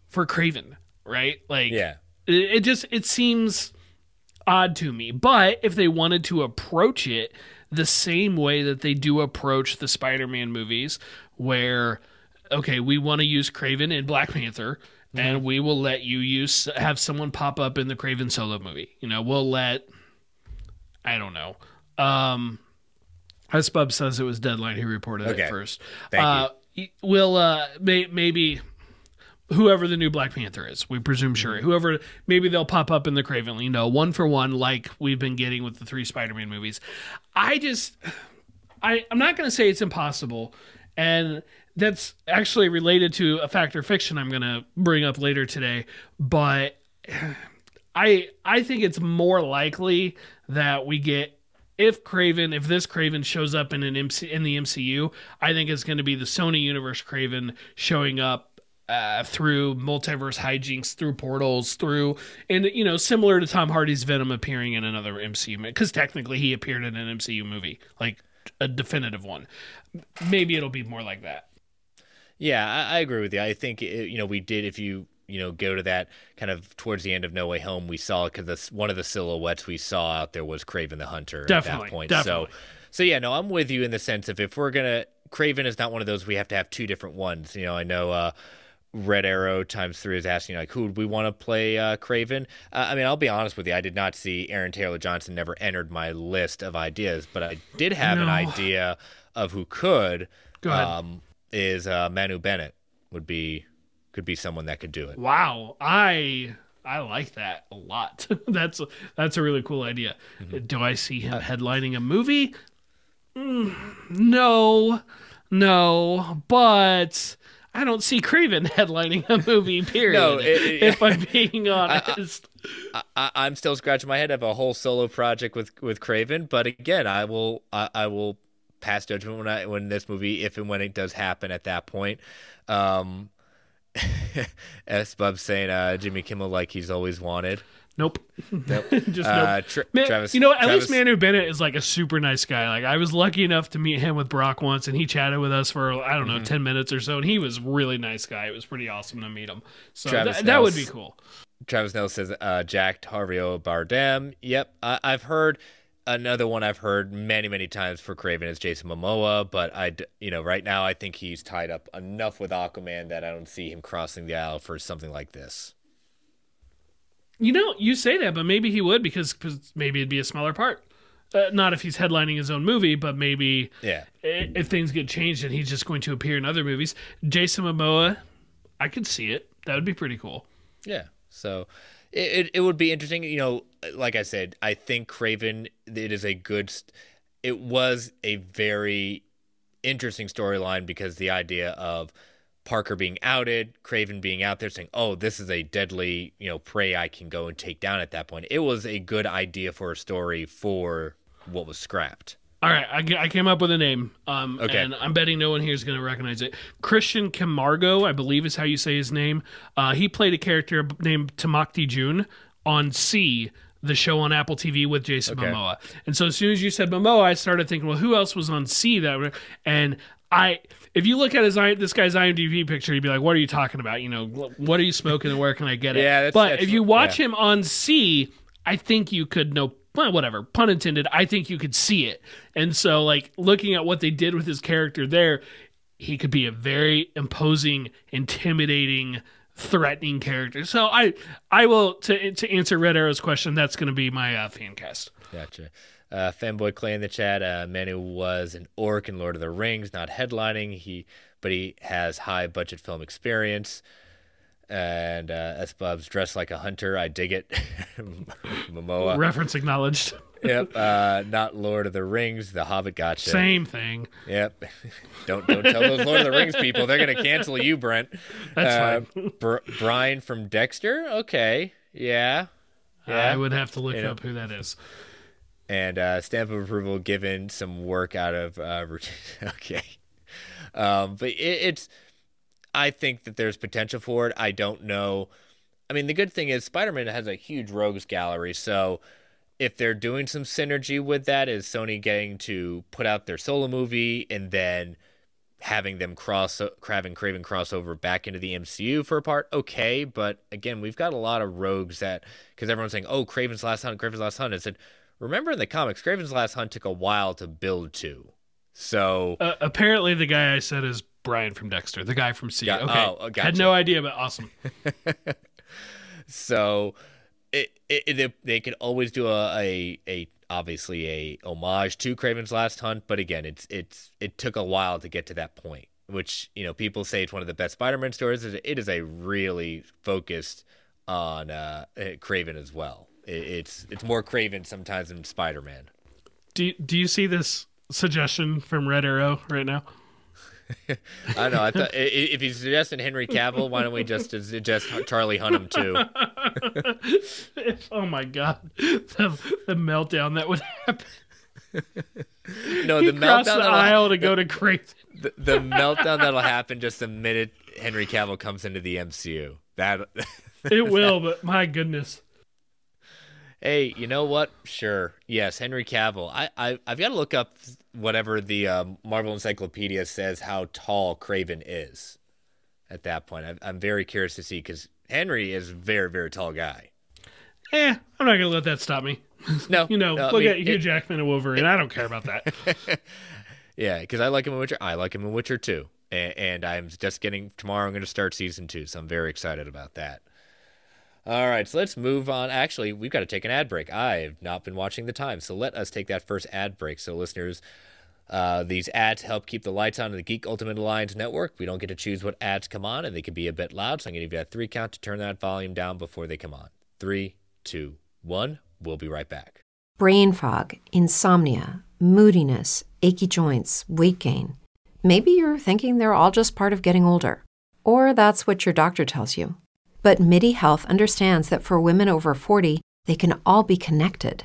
for Kraven, right? Like, yeah, it, it just it seems odd to me. But if they wanted to approach it the same way that they do approach the Spider-Man movies, where okay, we want to use Kraven in Black Panther, and we will let you use have someone pop up in the Kraven solo movie. You know, we'll let I don't know. Um as Bub says it was deadline, he reported Okay. it first. Thank uh, you. We'll uh may, maybe whoever the new Black Panther is, we presume Mm-hmm. sure. Whoever maybe they'll pop up in the Kraven, you know, one for one, like we've been getting with the three Spider-Man movies. I just, I I'm not going to say it's impossible, and that's actually related to a fact or fiction I'm going to bring up later today. But I I think it's more likely that we get if Kraven, if this Kraven shows up in an MC, in the MCU, I think it's going to be the Sony Universe Kraven showing up uh, through multiverse hijinks, through portals, through and you know similar to Tom Hardy's Venom appearing in another MCU because technically he appeared in an MCU movie, like a definitive one. Maybe it'll be more like that. Yeah, I, I agree with you. I think it, you know we did. If you you know go to that kind of towards the end of No Way Home, we saw because one of the silhouettes we saw out there was Kraven the Hunter Definitely, at that point. definitely. So, so yeah, no, I'm with you in the sense of if we're gonna Kraven is not one of those we have to have two different ones. You know, I know. uh Red Arrow times three is asking like who would we want to play uh, Kraven? Uh, I mean, I'll be honest with you. I did not see Aaron Taylor Johnson. Never entered my list of ideas, but I did have an idea of who could. Go ahead. Um, is uh, Manu Bennett would be could be someone that could do it. Wow, I I like that a lot. that's that's a really cool idea. Do I see him headlining a movie? Mm, no, no, but I don't see Kraven headlining a movie. Period. No, it- it- if I'm being honest. I, I, I'm still scratching my head. I have a whole solo project with with Kraven, but again, I will I, I will pass judgment when I when this movie, if and when it does happen at that point. Um, S Bub saying uh, Jimmy Kimmel like he's always wanted. nope. Nope. Just Uh, nope. Tra- Man, Travis, you know, at Travis, least Manu Bennett is like a super nice guy. Like I was lucky enough to meet him with Brock once, and he chatted with us for I don't know Mm-hmm. ten minutes or so, and he was really nice guy. It was pretty awesome to meet him. So Travis that, that would be cool. Travis Nell says uh, Jack Harvio Bardem. Yep, I, I've heard another one. I've heard many many times for Kraven is Jason Momoa, but I, you know right now I think he's tied up enough with Aquaman that I don't see him crossing the aisle for something like this. You know, you say that, but maybe he would because maybe it'd be a smaller part. Uh, not if he's headlining his own movie, but maybe Yeah. if things get changed and he's just going to appear in other movies. Jason Momoa, I could see it. That would be pretty cool. Yeah. So it, it, would be interesting. You know, like I said, I think Kraven, it is a good, it was a very interesting storyline because the idea of Parker being outed, Kraven being out there saying, oh, this is a deadly, you know, prey I can go and take down at that point. It was a good idea for a story for what was scrapped. All right, I, I came up with a name, um, Okay. and I'm betting no one here is going to recognize it. Christian Camargo, I believe is how you say his name. Uh, he played a character named Tamacti Jun on See, the show on Apple TV with Jason Okay. Momoa. And so as soon as you said Momoa, I started thinking, well, who else was on See that? And I, if you look at his this guy's IMDb picture, you'd be like, what are you talking about? You know, what are you smoking and where can I get it? Yeah, that's- but that's- if you watch yeah. him on See, I think you could know well, whatever, pun intended, I think you could see it. And so like looking at what they did with his character there, he could be a very imposing, intimidating, threatening character. So I I will to to answer Red Arrow's question, that's going to be my uh, fan cast. Gotcha. Uh, Fanboy Clay in the chat. Uh, who was an orc in Lord of the Rings, not headlining. He, but he has high budget film experience. And uh, S Bub's dressed like a hunter. I dig it. Momoa. Reference acknowledged. yep. Uh, not Lord of the Rings. The Hobbit. Gotcha. Same thing. Yep. don't don't tell those Lord of the Rings people. They're gonna cancel you, Brent. That's uh, Br- Brian from Dexter. Okay. Yeah. Yeah. I would have to look Yeah. up who that is. and uh, stamp of approval given some work out of uh, okay, um, but it, it's. I think that there's potential for it. I don't know. I mean, the good thing is Spider-Man has a huge rogues gallery, so if they're doing some synergy with that, is Sony getting to put out their solo movie and then having them cross Kraven Kraven crossover back into the MCU for a part, okay. But again, we've got a lot of rogues that because everyone's saying, "Oh, Kraven's Last Hunt, Kraven's Last Hunt." I said, remember in the comics, Kraven's Last Hunt took a while to build to. So Uh, apparently, the guy I said is Brian from Dexter, the guy from See. Got- okay, oh, oh, had no idea, but awesome. So it, it, they, they could always do a, a a obviously a homage to Kraven's Last Hunt, but again, it's it's it took a while to get to that point. Which you know people say it's one of the best Spider-Man stories. It is a really focused on uh, Kraven as well. It, it's it's more Kraven sometimes than Spider-Man. Do do you see this suggestion from Red Arrow right now? I don't know. I thought if he's suggesting Henry Cavill, why don't we just suggest Charlie Hunnam too? oh my god, the, the meltdown that would happen. No, He the meltdown the aisle to go to Kraven. the, the meltdown that'll happen just the minute Henry Cavill comes into the MCU. That It will, but my goodness. hey, you know what? Sure, yes, Henry Cavill. I, I I've got to look up whatever the um, Marvel Encyclopedia says how tall Kraven is. At that point, I'm, I'm very curious to see because Henry is a very very tall guy. Eh, I'm not gonna let that stop me. No, You know, no, I look mean, at Hugh it- Jackman and Wolverine. I don't care about that. Yeah, because I like him in Witcher. I like him in Witcher too, and, and I'm just getting tomorrow. I'm going to start season two, so I'm very excited about that. All right, so let's move on. Actually, we've got to take an ad break. I've not been watching the time, so let us take that first ad break. So, listeners, uh, these ads help keep the lights on in the Geek Ultimate Alliance network. We don't get to choose what ads come on, and they can be a bit loud. So I'm going to give you that three count to turn that volume down before they come on. Three, two, one. We'll be right back. brain fog, insomnia, moodiness, achy joints, weight gain. Maybe you're thinking they're all just part of getting older, or that's what your doctor tells you. But MIDI Health understands that for women over 40, they can all be connected.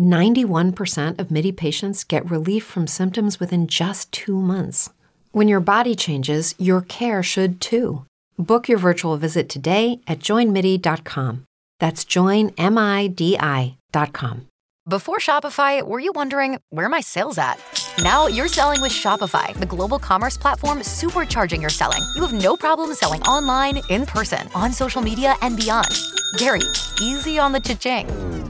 91% of MIDI patients get relief from symptoms within just two months. When your body changes, your care should too. Book your virtual visit today at joinmidi.com. That's joinmidi.com. Before Shopify, were you wondering where my sales at? Now you're selling with Shopify, the global commerce platform supercharging your selling. You have no problem selling online, in person, on social media, and beyond. Gary, easy on the cha-ching.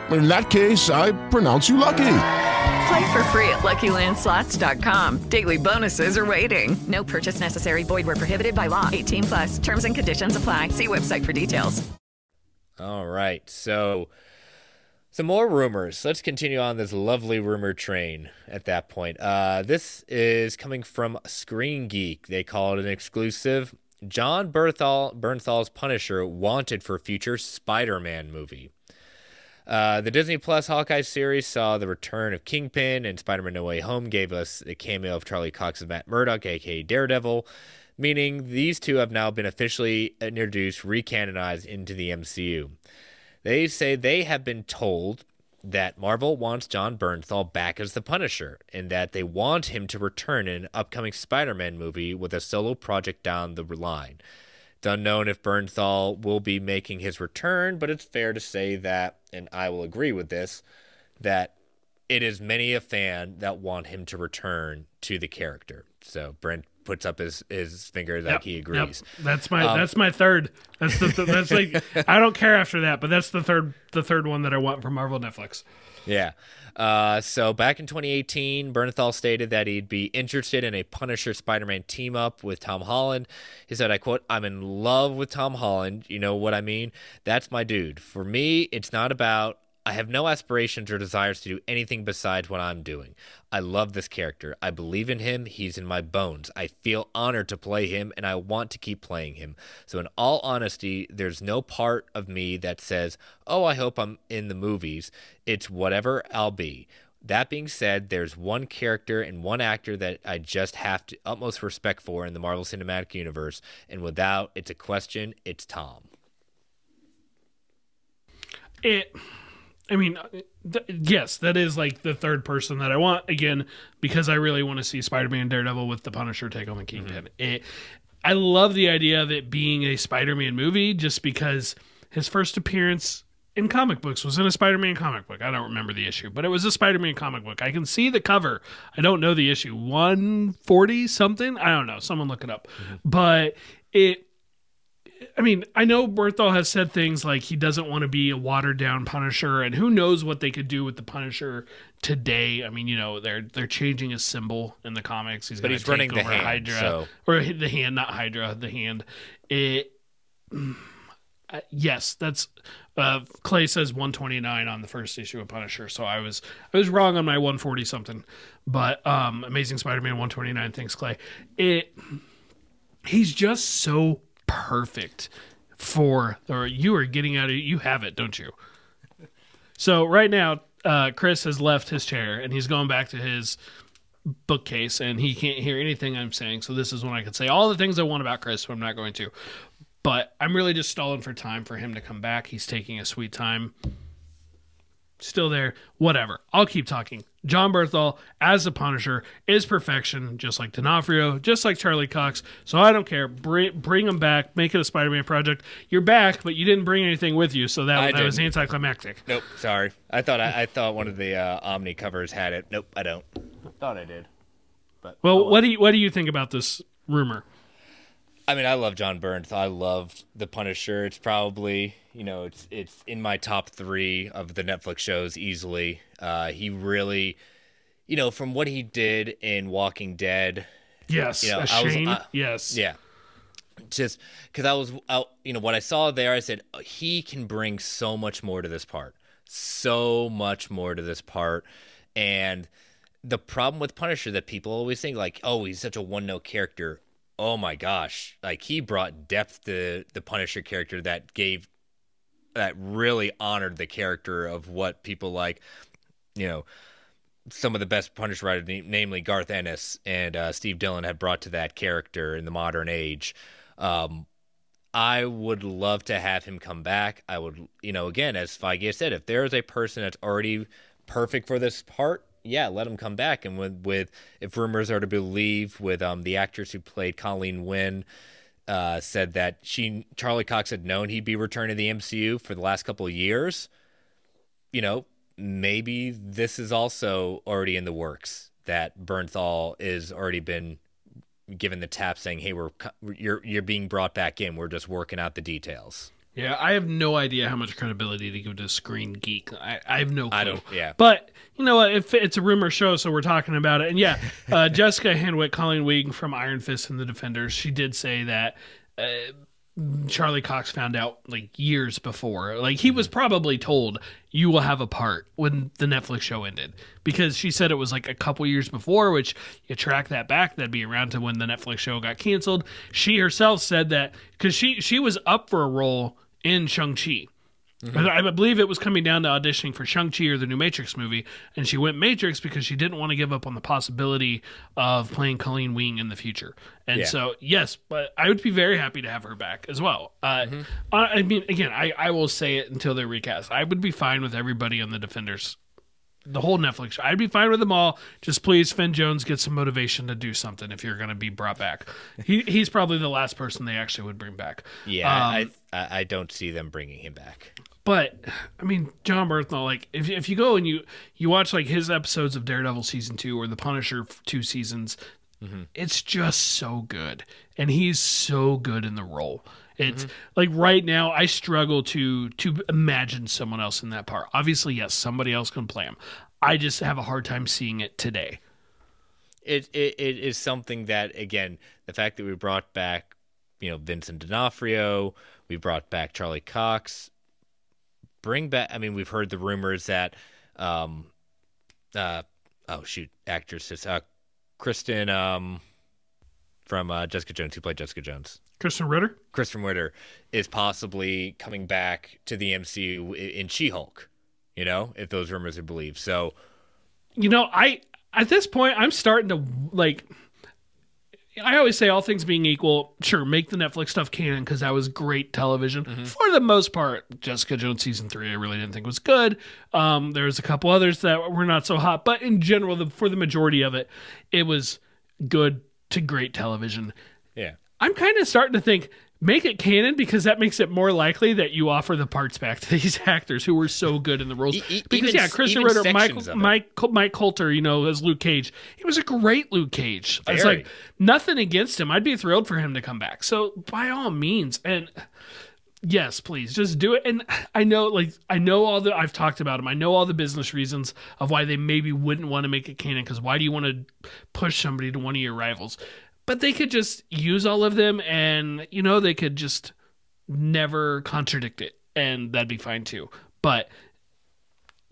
In that case, I pronounce you lucky. Play for free at LuckyLandSlots.com. Daily bonuses are waiting. No purchase necessary. Void where prohibited by law. 18 plus. Terms and conditions apply. See website for details. All right, so some more rumors. Let's continue on this lovely rumor train at that point. Uh, this is coming from Screen Geek. They call it an exclusive. John Bernthal, Bernthal's Punisher wanted for future Spider Man movie. Uh, the Disney Plus Hawkeye series saw the return of Kingpin, and Spider Man No Way Home gave us the cameo of Charlie Cox as Matt Murdock, aka Daredevil, meaning these two have now been officially introduced, recanonized into the MCU. They say they have been told that Marvel wants John Bernthal back as the Punisher, and that they want him to return in an upcoming Spider Man movie with a solo project down the line. It's unknown if Bernthal will be making his return, but it's fair to say that, and I will agree with this, that it is many a fan that want him to return to the character. So Brent puts up his, his finger like Yep, he yep. agrees. That's my Um, that's my third. That's the th- that's like I don't care after that, but that's the third the third one that I want from Marvel Netflix. Yeah. Uh, so back in 2018, Bernthal stated that he'd be interested in a Punisher Spider-Man team up with Tom Holland. He said, "I quote: I'm in love with Tom Holland. You know what I mean? That's my dude. For me, it's not about." I have no aspirations or desires to do anything besides what I'm doing. I love this character. I believe in him. He's in my bones. I feel honored to play him and I want to keep playing him. So, in all honesty, there's no part of me that says, Oh, I hope I'm in the movies. It's whatever I'll be. That being said, there's one character and one actor that I just have to utmost respect for in the Marvel Cinematic Universe, and without it's a question, it's Tom. It, I mean, uh, th- yes, that is like the third person that I want again because I really want to see Spider-Man, Daredevil with the Punisher take on the Kingpin. Mm-hmm. It, I love the idea of it being a Spider-Man movie just because his first appearance in comic books was in a Spider-Man comic book. I don't remember the issue, but it was a Spider-Man comic book. I can see the cover. I don't know the issue. 140 something? I don't know. Someone look it up. Mm-hmm. But it I mean, I know Bernthal has said things like he doesn't want to be a watered down Punisher, and who knows what they could do with the Punisher today. I mean, you know, they're they're changing his symbol in the comics. He's But he's running the over hand, Hydra so- or the hand, not Hydra, the hand. It. Uh, yes, that's uh, Clay says 129 on the first issue of Punisher, so I was I was wrong on my 140 something, but um, Amazing Spider-Man 129. Thanks, Clay. It he's just so perfect for or you are getting out of you have it, don't you? So right now, uh, Chris has left his chair and he's going back to his bookcase and he can't hear anything I'm saying. So this is when I can say all the things I want about Chris, but I'm not going to. But I'm really just stalling for time for him to come back. He's taking a sweet time. Still there. Whatever. I'll keep talking. John Bernthal as the Punisher is perfection, just like D'Onofrio, just like Charlie Cox. So I don't care. Bring, bring him back. Make it a Spider-Man project. You're back, but you didn't bring anything with you, so that, that was didn't. anticlimactic. Nope, sorry. I thought I, I thought one of the uh, Omni covers had it. Nope, I don't. Thought I did. But Well, what do you what do you think about this rumor? I mean, I love John Bernth. I loved The Punisher. It's probably, you know, it's it's in my top three of the Netflix shows easily. Uh, he really, you know, from what he did in Walking Dead. Yes, you know, I was- I- yes. yeah. Just because I was out, you know, what I saw there, I said "Oh, he can bring so much more to this part, so much more to this part, and the problem with Punisher that people always think like, oh, he's such a one note character. Oh my gosh, like he brought depth to the Punisher character that gave that really honored the character of what people like, you know, some of the best Punisher writers, namely Garth Ennis and uh, Steve Dillon, had brought to that character in the modern age. Um, I would love to have him come back. I would, you know, again, as Feige said, if there is a person that's already perfect for this part, yeah, let him come back. And with, with if rumors are to believe, with um the actress who played Colleen Wing, uh, said that she Charlie Cox had known he'd be returning to the MCU for the last couple of years. You know, maybe this is also already in the works that Bernthal is already been given the tap saying, "Hey, we're you're you're being brought back in. We're just working out the details." Yeah, I have no idea how much credibility to give to Screen Geek. I, I have no clue. I don't- yeah. But you know what? If it's a rumor show, so we're talking about it. And yeah, uh, Jessica Henwick, Colleen Wing from Iron Fist and the Defenders, she did say that uh, Charlie Cox found out like years before. Like he was probably told you will have a part when the Netflix show ended because she said it was like a couple years before, which you track that back, that'd be around to when the Netflix show got canceled. She herself said that because she she was up for a role in Shang Chi. Mm-hmm. I I believe it was coming down to auditioning for Shang-Chi or the new Matrix movie, and she went Matrix because she didn't want to give up on the possibility of playing Colleen Wing in the future. And Yeah. so, yes, but I would be very happy to have her back as well. Uh, Mm-hmm. I, I mean, again, I, I will say it until they recast. I would be fine with everybody on the Defenders, the whole Netflix show. I'd be fine with them all. Just please, Finn Jones, get some motivation to do something if you're going to be brought back. He, he's probably the last person they actually would bring back. Yeah, Um, I I don't see them bringing him back. But I mean, John Bernthal, like if if you go and you you watch like his episodes of Daredevil season two or The Punisher two seasons, mm-hmm. it's just so good, and he's so good in the role. It's mm-hmm. like right now I struggle to to imagine someone else in that part. Obviously, yes, somebody else can play him. I just have a hard time seeing it today. it, it it is something that again the fact that we brought back you know Vincent D'Onofrio, we brought back Charlie Cox, bring back. I mean, we've heard the rumors that, um, uh, oh shoot, actresses, uh, Kristen, um, from uh, Jessica Jones, who played Jessica Jones. Krysten Ritter. Krysten Ritter is possibly coming back to the MCU in She-Hulk. You know, if those rumors are believed. So you know, I at this point I'm starting to like. I always say, all things being equal, sure, make the Netflix stuff canon because that was great television. For the most part, Jessica Jones season three, I really didn't think was good. Um, there was a couple others that were not so hot, but in general, the, for the majority of it, it was good to great television. yeah. I'm kind of starting to think make it canon because that makes it more likely that you offer the parts back to these actors who were so good in the roles. E- because even- yeah, Christian even Ritter, Michael. Mike, Mike Colter, you know, as Luke Cage, he was a great Luke Cage. It's like nothing against him. I'd be thrilled for him to come back. So by all means, and yes, please just do it. And I know, like, I know all the I've talked about them. I know all the business reasons of why they maybe wouldn't want to make it canon. Because why do you want to push somebody to one of your rivals? But they could just use all of them, and you know, they could just never contradict it, and that'd be fine too. But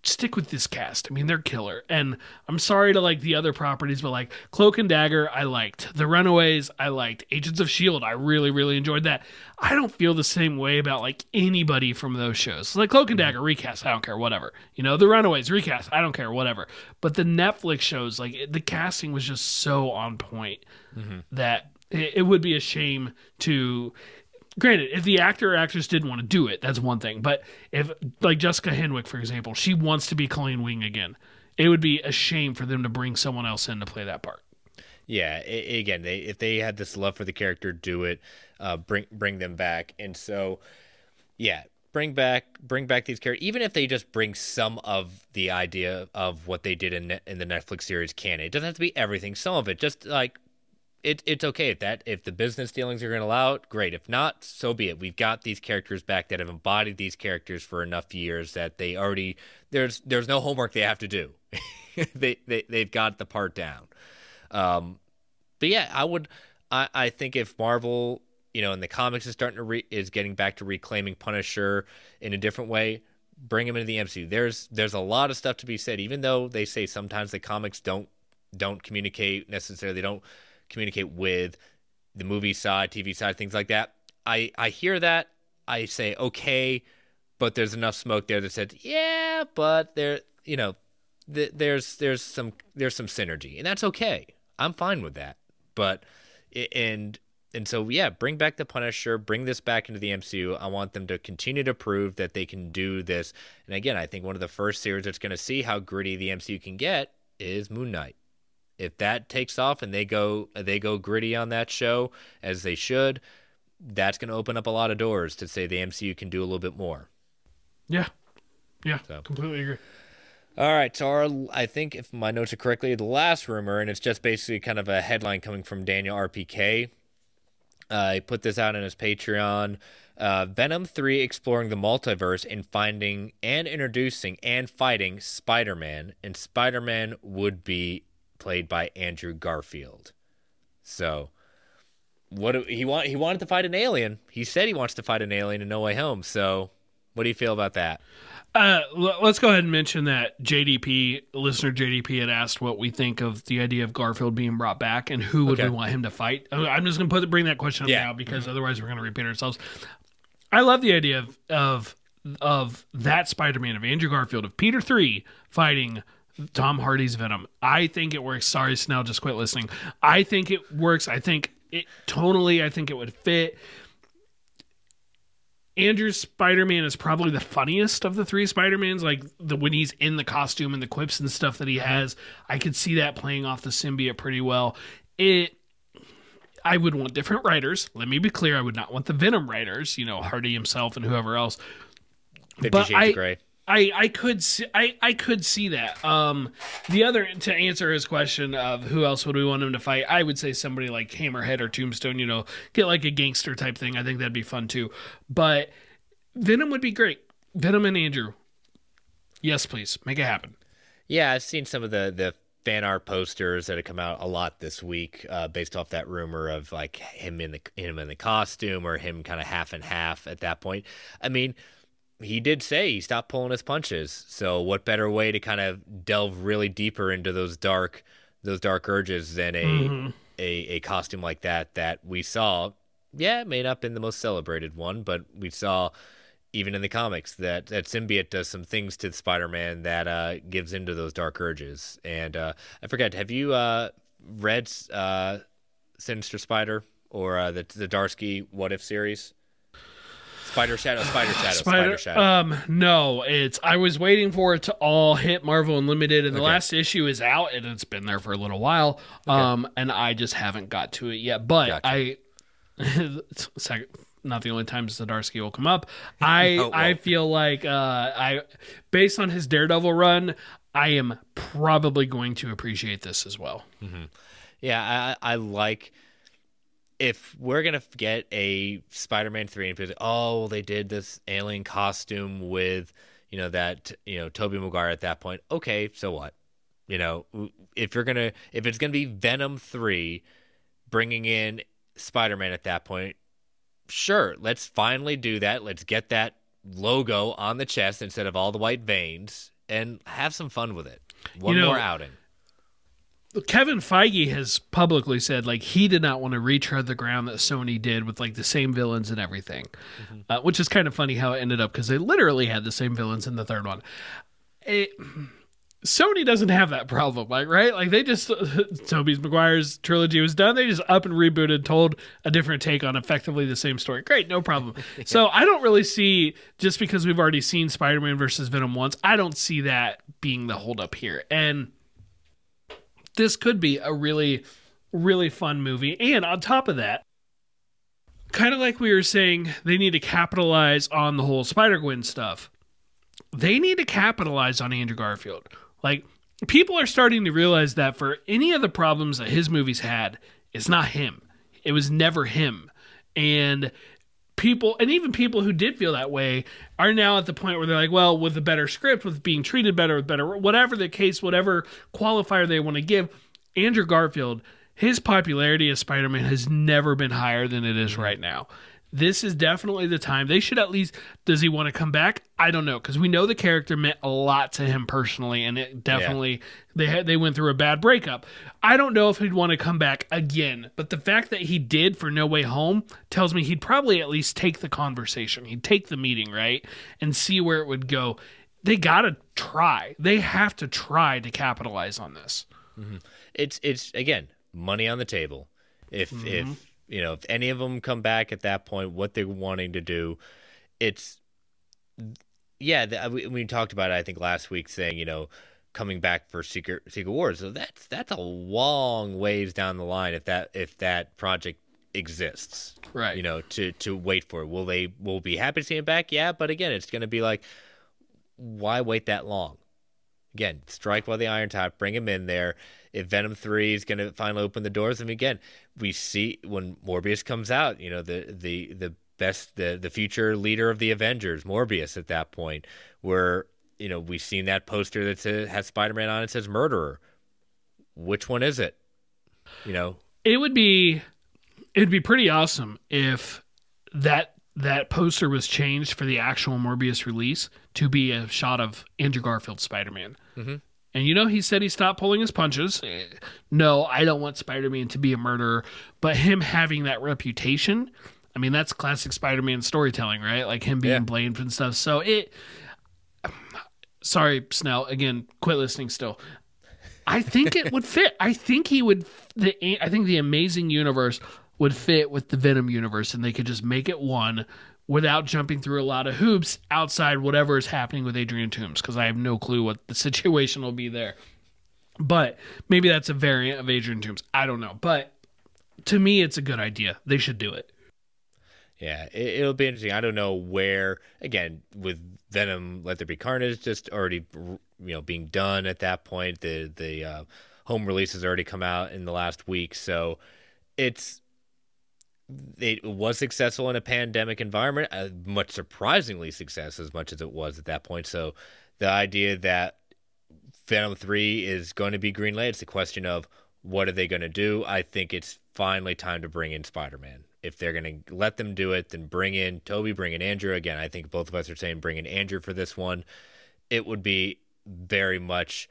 stick with this cast. I mean, they're killer. And I'm sorry to like the other properties, but like Cloak and Dagger, I liked. The Runaways, I liked. Agents of Shield, I really, really enjoyed that. I don't feel the same way about like anybody from those shows. Like Cloak and Dagger recast, I don't care, whatever. You know, The Runaways recast, I don't care, whatever. But the Netflix shows, like the casting was just so on point mm-hmm. that it, it would be a shame to granted if the actor or actress didn't want to do it that's one thing but if like jessica henwick for example she wants to be colleen wing again it would be a shame for them to bring someone else in to play that part Yeah, a- again, they if they had this love for the character, do it. Uh, bring bring them back, and so yeah, bring back bring back these characters. Even if they just bring some of the idea of what they did in in the Netflix series, can it doesn't have to be everything. Some of it, just like it, it's okay if that if the business dealings are going to allow it, great. If not, so be it. We've got these characters back that have embodied these characters for enough years that they already there's there's no homework they have to do. they they they've got the part down. Um, but yeah, I would. I, I think if Marvel, you know, in the comics is starting to re, is getting back to reclaiming Punisher in a different way, bring him into the MCU. There's there's a lot of stuff to be said. Even though they say sometimes the comics don't don't communicate necessarily, they don't communicate with the movie side, TV side, things like that. I I hear that. I say okay, but there's enough smoke there that said yeah, but there, you know, th- there's there's some there's some synergy, and that's okay. I'm fine with that. But and and so yeah, bring back the Punisher, bring this back into the MCU. I want them to continue to prove that they can do this. And again, I think one of the first series that's going to see how gritty the MCU can get is Moon Knight. If that takes off and they go they go gritty on that show as they should, that's going to open up a lot of doors to say the MCU can do a little bit more. yeah yeah completely agree All right, so our, I think if my notes are correctly, the last rumor, and it's just basically kind of a headline coming from Daniel RPK. Uh, he put this out on his Patreon. Uh, Venom 3 exploring the multiverse and finding and introducing and fighting Spider Man, and Spider Man would be played by Andrew Garfield. So, what do, he want? He wanted to fight an alien. He said he wants to fight an alien in No Way Home. So, what do you feel about that? Uh, l- let's go ahead and mention that JDP listener JDP had asked what we think of the idea of Garfield being brought back and who would Okay. we want him to fight. Uh, I'm just going to put bring that question up Yeah. now because otherwise we're going to repeat ourselves. I love the idea of of of that Spider-Man of Andrew Garfield of Peter three fighting Tom Hardy's Venom. I think it works. Sorry, Snell, just quit listening. I think it works. I think it tonally. I think it would fit. Andrew's Spider-Man is probably the funniest of the three Spider-Mans. Like the when he's in the costume and the quips and stuff that he has, I could see that playing off the symbiote pretty well. It I would want different writers. Let me be clear, I would not want the Venom writers, you know, Hardy himself and whoever else. Fifty But Shades I- of Grey. I, I could see I, I could see that. Um, the other to answer his question of who else would we want him to fight, I would say somebody like Hammerhead or Tombstone. You know, get like a gangster type thing. I think that'd be fun too. But Venom would be great. Venom and Andrew. Yes, please make it happen. Yeah, I've seen some of the the fan art posters that have come out a lot this week, uh, based off that rumor of like him in the him in the costume or him kind of half and half at that point. I mean, he did say he stopped pulling his punches. So what better way to kind of delve really deeper into those dark those dark urges than a Mhm. a, a costume like that that we saw. Yeah, it may not have been the most celebrated one, but we saw even in the comics that that symbiote does some things to Spider-Man that uh, gives into those dark urges. And uh, I forget, have you uh, read uh, Sinister Spider or uh, the the Zdarsky What If series? Spider Shadow, Spider Shadow, Spider, Shadow. Um, no, it's I was waiting for it to all hit Marvel Unlimited, and the Okay. last issue is out, and it's been there for a little while. Um, and I just haven't got to it yet. But I, second, not the only time Zdarsky will come up. I it I feel like uh, I, based on his Daredevil run, I am probably going to appreciate this as well. hmm Yeah, I, I like if we're gonna get a Spider-Man three and people oh, they did this alien costume with you know that you know Tobey Maguire at that point. Okay, so what? You know, if you're gonna if it's gonna be Venom three, bringing in Spider-Man at that point, sure, let's finally do that. Let's get that logo on the chest instead of all the white veins. and have some fun with it. One You know- more outing. Kevin Feige has publicly said like he did not want to retread the ground that Sony did with like the same villains and everything, uh, which is kind of funny how it ended up because they literally had the same villains in the third one. It, Sony doesn't have that problem, like right? Like they just Tobey's Maguire's trilogy was done. They just up and rebooted, told a different take on effectively the same story. Great, no problem. so I don't really see just because we've already seen Spider-Man versus Venom once, I don't see that being the holdup here. And this could be a really, really fun movie. And on top of that, kind of like we were saying, they need to capitalize on the whole Spider Gwen stuff. They need to capitalize on Andrew Garfield. Like, people are starting to realize that for any of the problems that his movies had, it's not him. It was never him. And people and even people who did feel that way are now at the point where they're like well with a better script with being treated better with better whatever the case whatever qualifier they want to give andrew garfield his popularity as spider-man has never been higher than it is mm-hmm. right now this is definitely the time. They should at least does he want to come back? I don't know because we know the character meant a lot to him personally and it definitely they had they went through a bad breakup. I don't know if he'd want to come back again but the fact that he did for no way home tells me he'd probably at least take the conversation. He'd take the meeting right and see where it would go. They gotta try. They have to try to capitalize on this. Mhm. It's it's again money on the table. If Mhm. if you know if any of them come back at that point, what they're wanting to do, it's yeah. The, we, we talked about it. I think last week saying you know coming back for Secret Secret Wars. So that's that's a long ways down the line if that if that project exists. Right. You know to to wait for it. Will they will be happy to see him back? Yeah, but again, it's going to be like why wait that long? Again, strike while the iron's hot, bring him in there. If Venom 3 is going to finally open the doors, and again, we see when Morbius comes out, you know, the the the best the the future leader of the Avengers, Morbius at that point, where you know, we've seen that poster that says, has Spider-Man on it says murderer. Which one is it? You know, it would be it'd be pretty awesome if that that poster was changed for the actual Morbius release to be a shot of Andrew Garfield Spider-Man. Mhm. And you know, he said he stopped pulling his punches. No, I don't want Spider-Man to be a murderer, but him having that reputation, I mean, that's classic Spider-Man storytelling, right? Like him being blamed and stuff. So it sorry, Snell, again, quit listening still. I think it would fit. I think he would. The I think the Amazing Universe would fit with the Venom universe, and they could just make it one without jumping through a lot of hoops outside whatever is happening with Adrian Toombs, because I have no clue what the situation will be there. But maybe that's a variant of Adrian Toombs. I don't know. But to me, it's a good idea. They should do it. Yeah, it, it'll be interesting. I don't know where. Again, with Venom, Let There Be Carnage just already, you know, being done at that point. The the uh, home release has already come out in the last week, so it's it was successful in a pandemic environment. Uh, much surprisingly success as much as it was at that point. So the idea that Venom three is going to be greenlit, it's a question of what are they going to do. I think it's finally time to bring in Spider Man if they're going to let them do it, then bring in Tobey, bring in Andrew. Again, I think both of us are saying bring in Andrew for this one. It would be very much.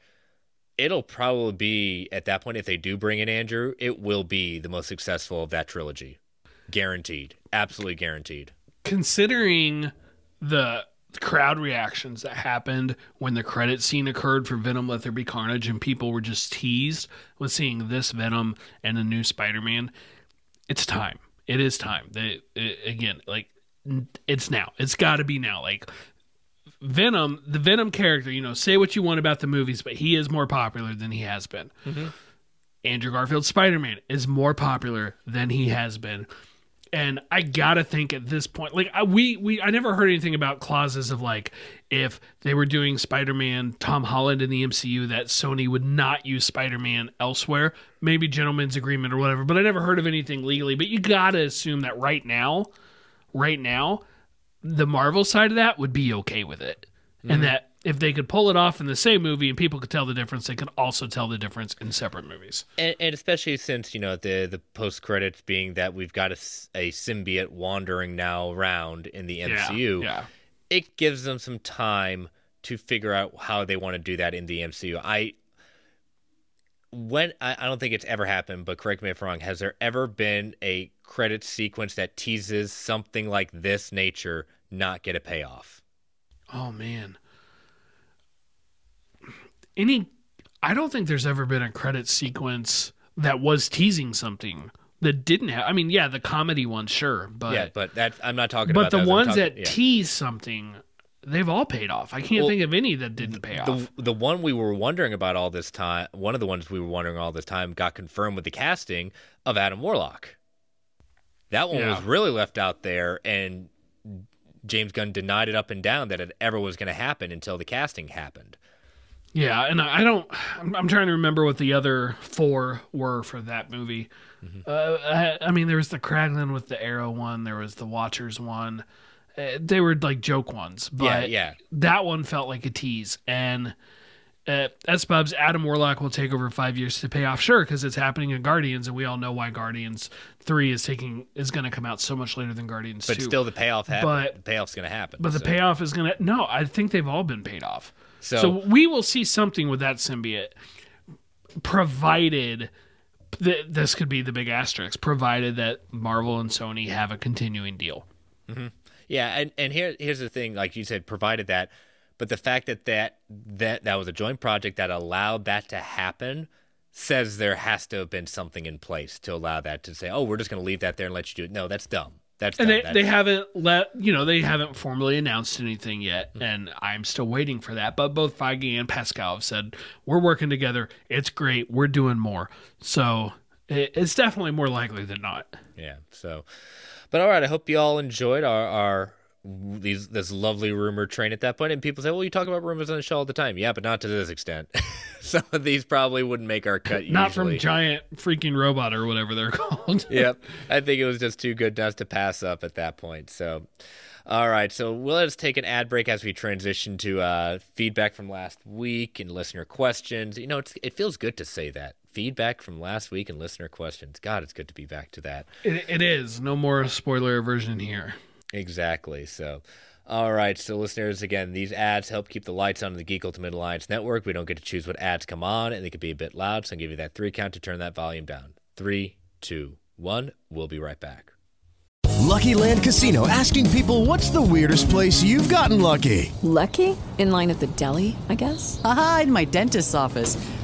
It'll probably be at that point if they do bring in Andrew, it will be the most successful of that trilogy, guaranteed, absolutely guaranteed. considering the crowd reactions that happened when the credit scene occurred for Venom Let There Be Carnage and people were just teased with seeing this Venom and a new Spider-Man, it's time. It is time. They it, again, like it's now. It's got to be now. Like Venom, the Venom character, you know, say what you want about the movies, but he is more popular than he has been. Mm-hmm. Andrew Garfield's Spider Man is more popular than he has been. And I gotta think at this point, like I, we we I never heard anything about clauses of like if they were doing Spider Man Tom Holland in the MCU that Sony would not use Spider Man elsewhere. Maybe gentleman's agreement or whatever, but I never heard of anything legally. But you gotta assume that right now, right now, the Marvel side of that would be okay with it, Mhm. and that if they could pull it off in the same movie and people could tell the difference, they could also tell the difference in separate movies. And, and especially since you know the the post credits being that we've got a symbiote wandering now around in the Yeah, MCU, yeah. it gives them some time to figure out how they want to do that in the MCU. I when I, I don't think it's ever happened, but correct me if I'm wrong. Has there ever been a credit sequence that teases something like this nature not get a payoff? Oh man. Any I don't think there's ever been a credit sequence that was teasing something that didn't have I mean, yeah, the comedy ones, sure, but yeah, but that I'm not talking about. but about. the those. Ones talking- that yeah. tease something, they've all paid off. I can't Well, think of any that didn't pay off. the the one we were wondering about all this time, one of the ones we were wondering all this time, got confirmed with the casting of Adam Warlock. That one Yeah. was really left out there, and James Gunn denied it up and down that it ever was going to happen until the casting happened. Yeah, and I I don't. I'm, I'm trying to remember what the other four were for that movie. Mm-hmm. Uh, I, I mean, there was the Kraglin with the arrow one. There was the Watchers one. Uh, they were like joke ones, but Yeah, yeah. that one felt like a tease. And uh, S Bubs, Adam Warlock will take over five years to pay off. Sure, because it's happening in Guardians, and we all know why Guardians three is taking is going to come out so much later than Guardians But two. still, the payoff happened. But the payoff's going to happen. but the payoff is gonna no. I think they've all been paid off. So, So- we will see something with that symbiote, provided th- this could be the big asterisk. Provided that Marvel and Sony have a continuing deal. hmm Yeah, and and here here's the thing, like you said, provided that, but the fact that that that that was a joint project that allowed that to happen says there has to have been something in place to allow that to say, oh, we're just going to leave that there and let you do it. No, that's dumb. That's And dumb. they, That- they haven't let you know they haven't formally announced anything yet, mm-hmm. and I'm still waiting for that. But both Feige and Pascal have said we're working together. It's great. We're doing more. So it, it's definitely more likely than not. Yeah. So, but all right. I hope you all enjoyed our our these this lovely rumor train at that. And people say, well, you talk about rumors on the show all the time. Yeah, but not to this extent. Some of these probably wouldn't make our cut. Not usually. from Giant Freaking Robot or whatever they're called. yep. I think it was just too good not to pass up at that point. So, all right. So we'll let us take an ad break as we transition to uh, feedback from last week and listener questions. You know, it's, it feels good to say that feedback from last week and listener questions. God, it's good to be back to that. It, it is. No more spoiler version here. Exactly. So, all right. So, listeners, again, these ads help keep the lights on in the Geek Ultimate Alliance network. We don't get to choose what ads come on, and they could be a bit loud. So, I'll give you that three count to turn that volume down. Three, two, one. We'll be right back. Lucky Land Casino asking people what's the weirdest place you've gotten lucky? Lucky? In line at the deli, I guess? Aha, in my dentist's office.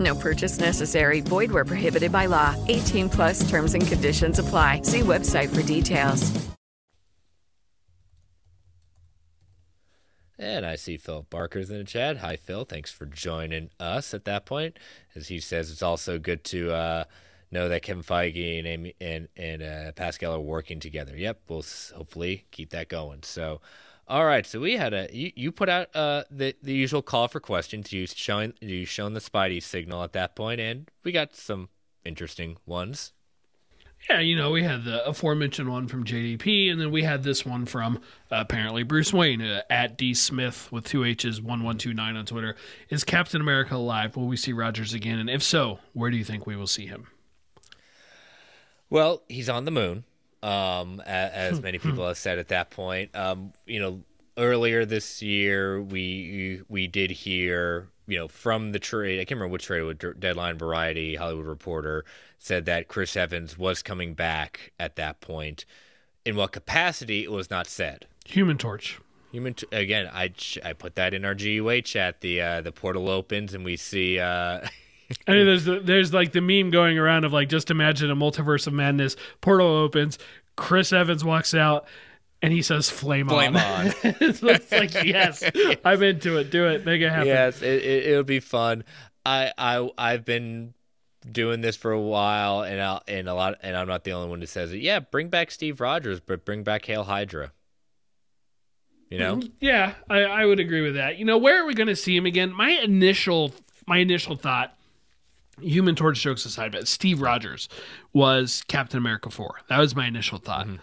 No purchase necessary. Void where prohibited by law. 18 plus terms and conditions apply. See website for details. And I see Phil Barker's in the chat. Hi, Phil. Thanks for joining us at that point. As he says, it's also good to uh, know that Kevin Feige and Amy and and uh, Pascal are working together. Yep, we'll hopefully keep that going. So, all right. So we had a you, you put out uh, the the usual call for questions. You showing you shown the Spidey signal at that point, and we got some interesting ones. Yeah, you know, we had the aforementioned one from JDP, and then we had this one from uh, apparently Bruce Wayne uh, at D Smith with two H's, one one two nine on Twitter. Is Captain America alive? Will we see Rogers again? And if so, where do you think we will see him? Well, he's on the moon, um, as many people have said at that point. Um, you know, earlier this year, we we did hear, you know, from the trade. I can't remember which trade. with Deadline, Variety, Hollywood Reporter said that Chris Evans was coming back at that point. In what capacity, it was not said. Human Torch. Human t- again. I I put that in our GUA chat. The uh, the portal opens and we see. Uh, I mean, there's the, there's like the meme going around of like just imagine a multiverse of madness. Portal opens. Chris Evans walks out and he says flame, on Flame on. on. it's like yes, I'm into it. Do it. Make it happen. Yes, it, it it'll be fun. I I I've been doing this for a while, and I and a lot, and I'm not the only one who says it. Yeah, bring back Steve Rogers, but bring back Hail Hydra. You know, Mm, Yeah, I, I would agree with that. You know, where are we going to see him again? My initial my initial thought, Human Torch jokes aside, but Steve Rogers was Captain America four. That was my initial thought. Mm-hmm.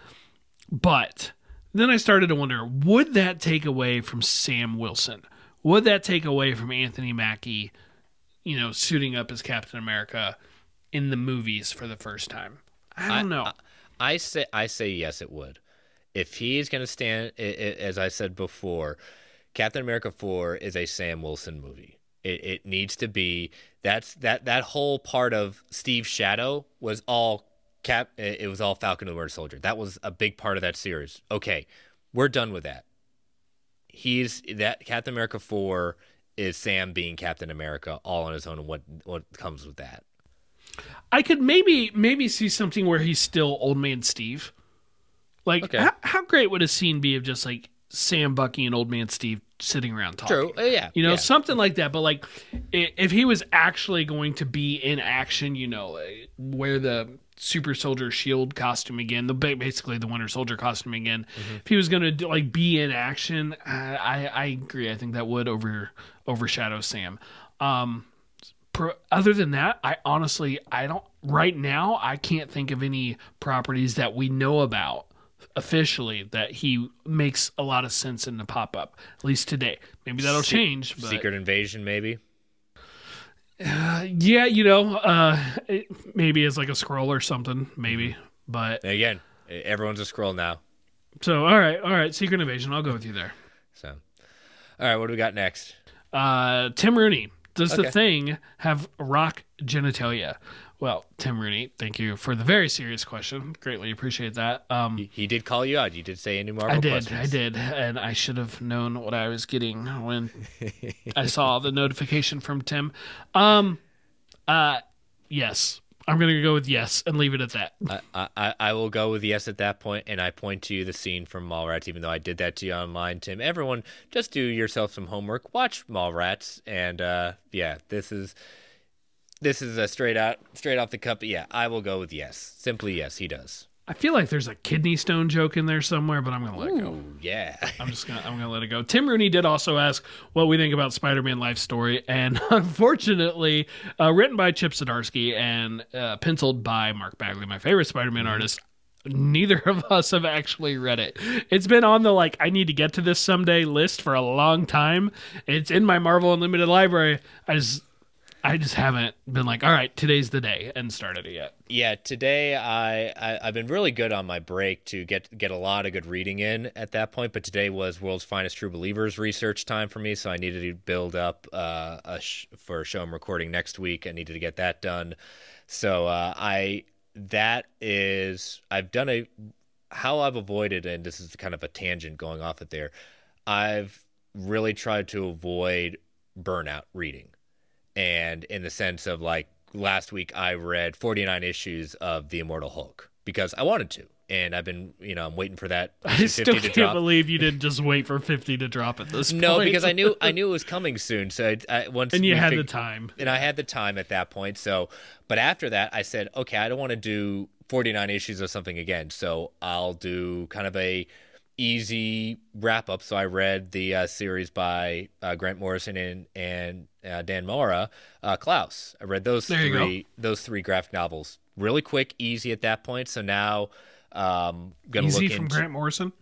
But then I started to wonder, would that take away from Sam Wilson? Would that take away from Anthony Mackie, you know, suiting up as Captain America in the movies for the first time? I don't know. I, I say I say yes, it would. If he's going to stand, i- i- as I said before, Captain America Four is a Sam Wilson movie. It, it needs to be. That's that that whole part of Steve's shadow was all Cap. It was all Falcon and the Winter Soldier. That was a big part of that series. Okay, we're done with that. He's that Captain America Four is Sam being Captain America all on his own, and what what comes with that. I could maybe maybe see something where he's still old man Steve. Like Okay. how, how great would a scene be of just like Sam, Bucky, and old man Steve sitting around talking? True. Uh, yeah. You know, yeah. something like that. But like, if he was actually going to be in action, you know, wear the super soldier shield costume again, the basically the Winter Soldier costume again. Mm-hmm. If he was going to like be in action, I, I I agree. I think that would over overshadow Sam. Um, pro- other than that, I honestly I don't right now I can't think of any properties that we know about officially that he makes a lot of sense in the pop up at least today. Maybe that'll Se- change. But, Secret Invasion, maybe. uh, yeah, you know, uh, maybe as like a scroll or something, maybe. But again, everyone's a scroll now. so all right, all right, Secret Invasion. I'll go with you there. So, all right, what do we got next? Uh, Tim Rooney. Does the thing have rock genitalia? Well, Tim Rooney, thank you for the very serious question. Greatly appreciate that. Um, He, he did call you out. You did say any Marvel I did, questions. I did, and I should have known what I was getting when I saw the notification from Tim. Um, uh, yes, I'm gonna go with yes and leave it at that. I, I, I will go with yes at that point, and I point to the scene from Mallrats, even though I did that to you online, Tim. Everyone, just do yourself some homework. Watch Mallrats, and uh, yeah, this is this is a straight out, straight off the cup. Yeah, I will go with yes. Simply yes, he does. I feel like there's a kidney stone joke in there somewhere, but I'm gonna let it go. Yeah. I'm just gonna I'm gonna let it go. Tim Rooney did also ask what we think about Spider-Man life story, and unfortunately, uh, written by Chip Zdarsky and uh, penciled by Mark Bagley, my favorite Spider-Man artist. Neither of us have actually read it. It's been on the like I need to get to this someday list for a long time. It's in my Marvel Unlimited library. I just I just haven't been like, all right, today's the day, and started it yet. Yeah, today I, I I've been really good on my break to get get a lot of good reading in at that point. But today was World's Finest True Believers research time for me, so I needed to build up uh, a sh- for a show I'm recording next week. I needed to get that done. So uh, I that is I've done a how I've avoided, and this is kind of a tangent going off it there. I've really tried to avoid burnout reading and in the sense of like last week I read 49 issues of The Immortal Hulk because I wanted to and I've been you know I'm waiting for that I still 50 can't drop. believe you didn't just wait for fifty to drop at this No, point. because I knew I knew it was coming soon. So I, I once And you had the time. and I had the time at that point. So, but after that, I said, okay, I don't want to do 49 issues of something again. So I'll do kind of a easy wrap up. So I read the uh, series by uh, Grant Morrison and and uh, Dan Mora, uh, Klaus. I read those There three those three graphic novels really quick, easy at that point. So now. Um, gonna look at. Easy look from into, Grant Morrison.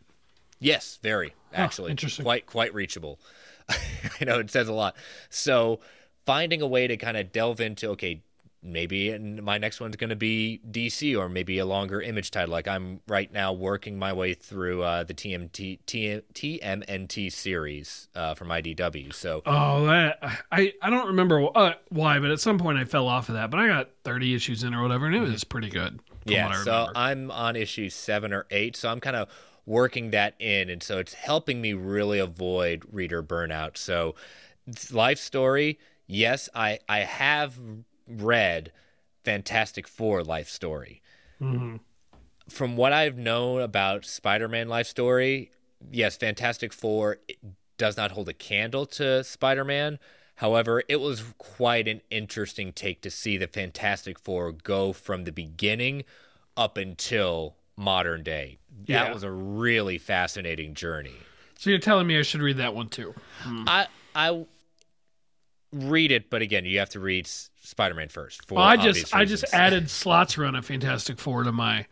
Yes, very actually. interesting. Quite quite reachable. I know it says a lot. So finding a way to kind of delve into okay, maybe my next one's going to be DC or maybe a longer image title. Like I'm right now working my way through uh, the TMT TM, TMNT series uh, from IDW. So Oh, that, I I don't remember uh, why, but at some point I fell off of that. But I got 30 issues in or whatever, and it was pretty good. yeah, so. I'm on issue seven or eight, so I'm kind of working that in, and so it's helping me really avoid reader burnout. So, life story, yes, I I have read Fantastic Four life story. Mhm. From what I've known about Spider-Man life story, yes, Fantastic Four does not hold a candle to Spider-Man. However, it was quite an interesting take to see the Fantastic Four go from the beginning up until modern day. Yeah. That was a really fascinating journey. So you're telling me I should read that one too? Hmm. I I read it, but again, you have to read Spider-Man first. For Well, I just I just added Slott's run of Fantastic Four to my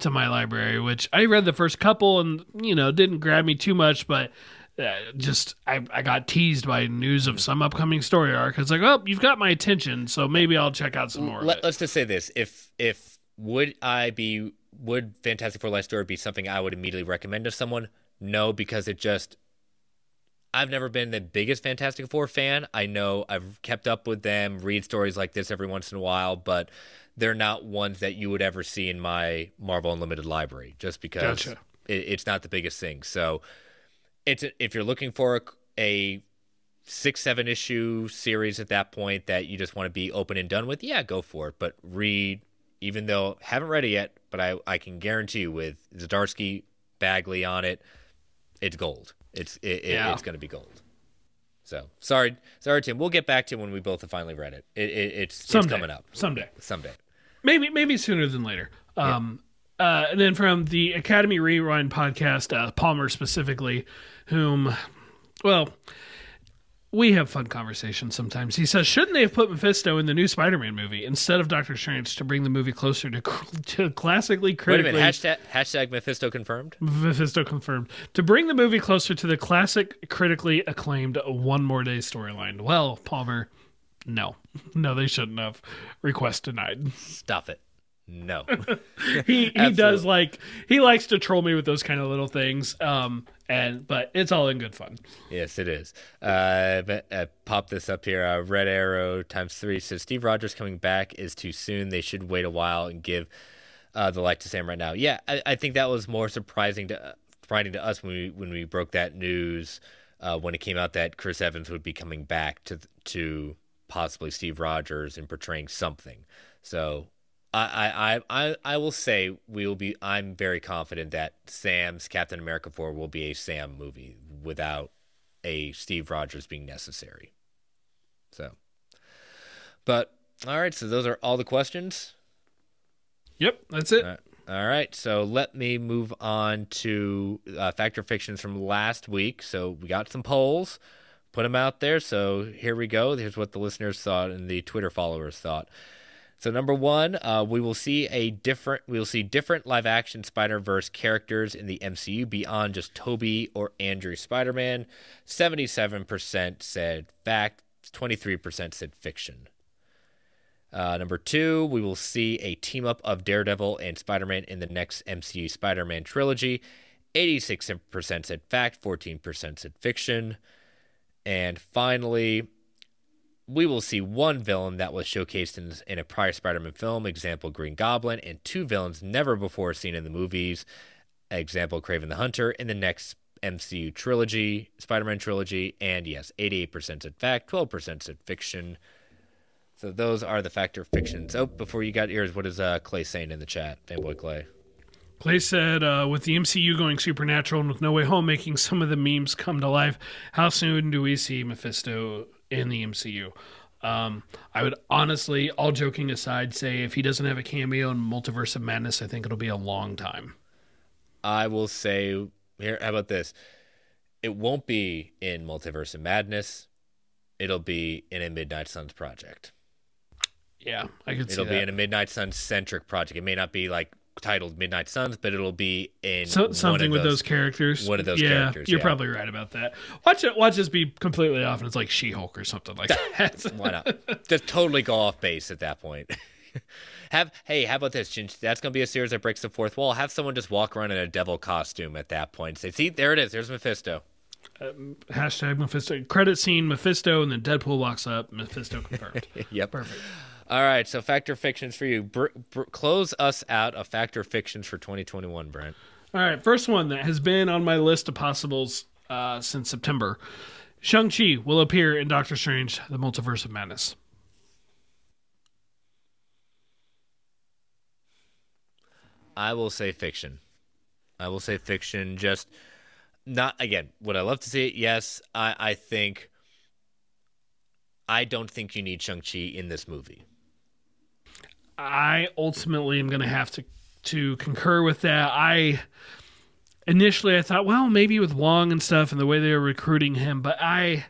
to my library, which I read the first couple and you know didn't grab me too much, but uh, just I, I got teased by news of some upcoming story arc. It's like, oh, you've got my attention, so maybe I'll check out some more. Let, us just say this: if if would I be would Fantastic Four life story be something I would immediately recommend to someone? No, because it just I've never been the biggest Fantastic Four fan. I know I've kept up with them, read stories like this every once in a while, but they're not ones that you would ever see in my Marvel Unlimited library, just because Gotcha. it, it's not the biggest thing. So it's a, if you're looking for a, a six seven issue series at that point that you just want to be open and done with yeah go for it but read even though haven't read it yet but i i can guarantee you with Zdarsky bagley on it it's gold it's it, it- Yeah. it's going to be gold. So sorry sorry tim. We'll get back to when we both have finally read it, it, it it's, it's coming up. Someday. someday. Maybe maybe sooner than later. Um, uh, and then from the Academy Rewind podcast, uh, Palmer specifically, whom, well, we have fun conversations sometimes. He says, shouldn't they have put Mephisto in the new Spider-Man movie instead of Doctor Strange to bring the movie closer to, to classically wait a critically? minute hashtag hashtag mephisto confirmed Mephisto confirmed to bring the movie closer to the classic, critically acclaimed One More Day storyline. Well, Palmer, no, no, they shouldn't have. Request denied. stuff it no he he does like he likes to troll me with those kind of little things. Um, and but it's all in good fun. Yes, it is. Uh, but, uh, pop this up here. Uh, Red Arrow times three says Steve Rogers coming back is too soon. They should wait a while and give uh, the light to Sam right now. Yeah, I, I think that was more surprising to uh, surprising to us when we when we broke that news uh, when it came out that Chris Evans would be coming back to to possibly Steve Rogers and portraying something. So. I, I, I, I will say we will be. I'm very confident that Sam's Captain America 4 will be a Sam movie without a Steve Rogers being necessary. So, but all right. So those are all the questions. Yep, that's it. All right. All right, so let me move on to uh, Factor Fictions from last week. So we got some polls, put them out there. So here we go. Here's what the listeners thought and the Twitter followers thought. So number one, uh, we will see a different. We will see different live action Spider Verse characters in the MCU beyond just Tobey or Andrew Spider Man. Seventy-seven percent said fact. Twenty-three percent said fiction. Uh, number two, we will see a team up of Daredevil and Spider Man in the next MCU Spider Man trilogy. 86% said fact, 14% said fiction. And finally, we will see one villain that was showcased in, in a prior Spider Man film, example Green Goblin, and two villains never before seen in the movies, example Kraven the Hunter, in the next MCU trilogy, Spider Man trilogy. And yes, 88% said fact, 12% said fiction. So those are the factor fictions. Oh, before you got ears, what is uh, Clay saying in the chat? Fanboy Clay. Clay said, uh, with the MCU going supernatural and with No Way Home making some of the memes come to life, how soon do we see Mephisto in the MCU? Um, I would honestly, all joking aside, say if he doesn't have a cameo in Multiverse of Madness, I think it'll be a long time. I will say here. How about this? It won't be in Multiverse of Madness. It'll be in a Midnight Suns project. Yeah, I could see It'll be that. in a Midnight Suns centric project. It may not be like titled Midnight Suns, but it'll be in So, something with those characters. One of those yeah, characters. You're yeah. probably right about that. Watch it. Watch this be completely off, and it's like She-Hulk or something like that. Why not? Just totally go off base at that point. Have hey, how about this? That's gonna be a series that breaks the fourth wall. Have someone just walk around in a devil costume at that point. Say, see, there it is. There's Mephisto. Uh, hashtag Mephisto. Credit scene Mephisto, and then Deadpool walks up. Mephisto confirmed. yep. Perfect. All right. So factor fictions for you. Br- br- close us out of factor fictions for 2021, Brent. All right, first one that has been on my list of possibles uh, since September. Shang-Chi will appear in Doctor Strange, The Multiverse of Madness. I will say fiction. I will say fiction. Just not again. Would I love to see it? Yes. I I think. I don't think you need Shang Chi in this movie. I ultimately am going to have to to concur with that. I initially I thought, well, maybe with Wong and stuff and the way they were recruiting him, but I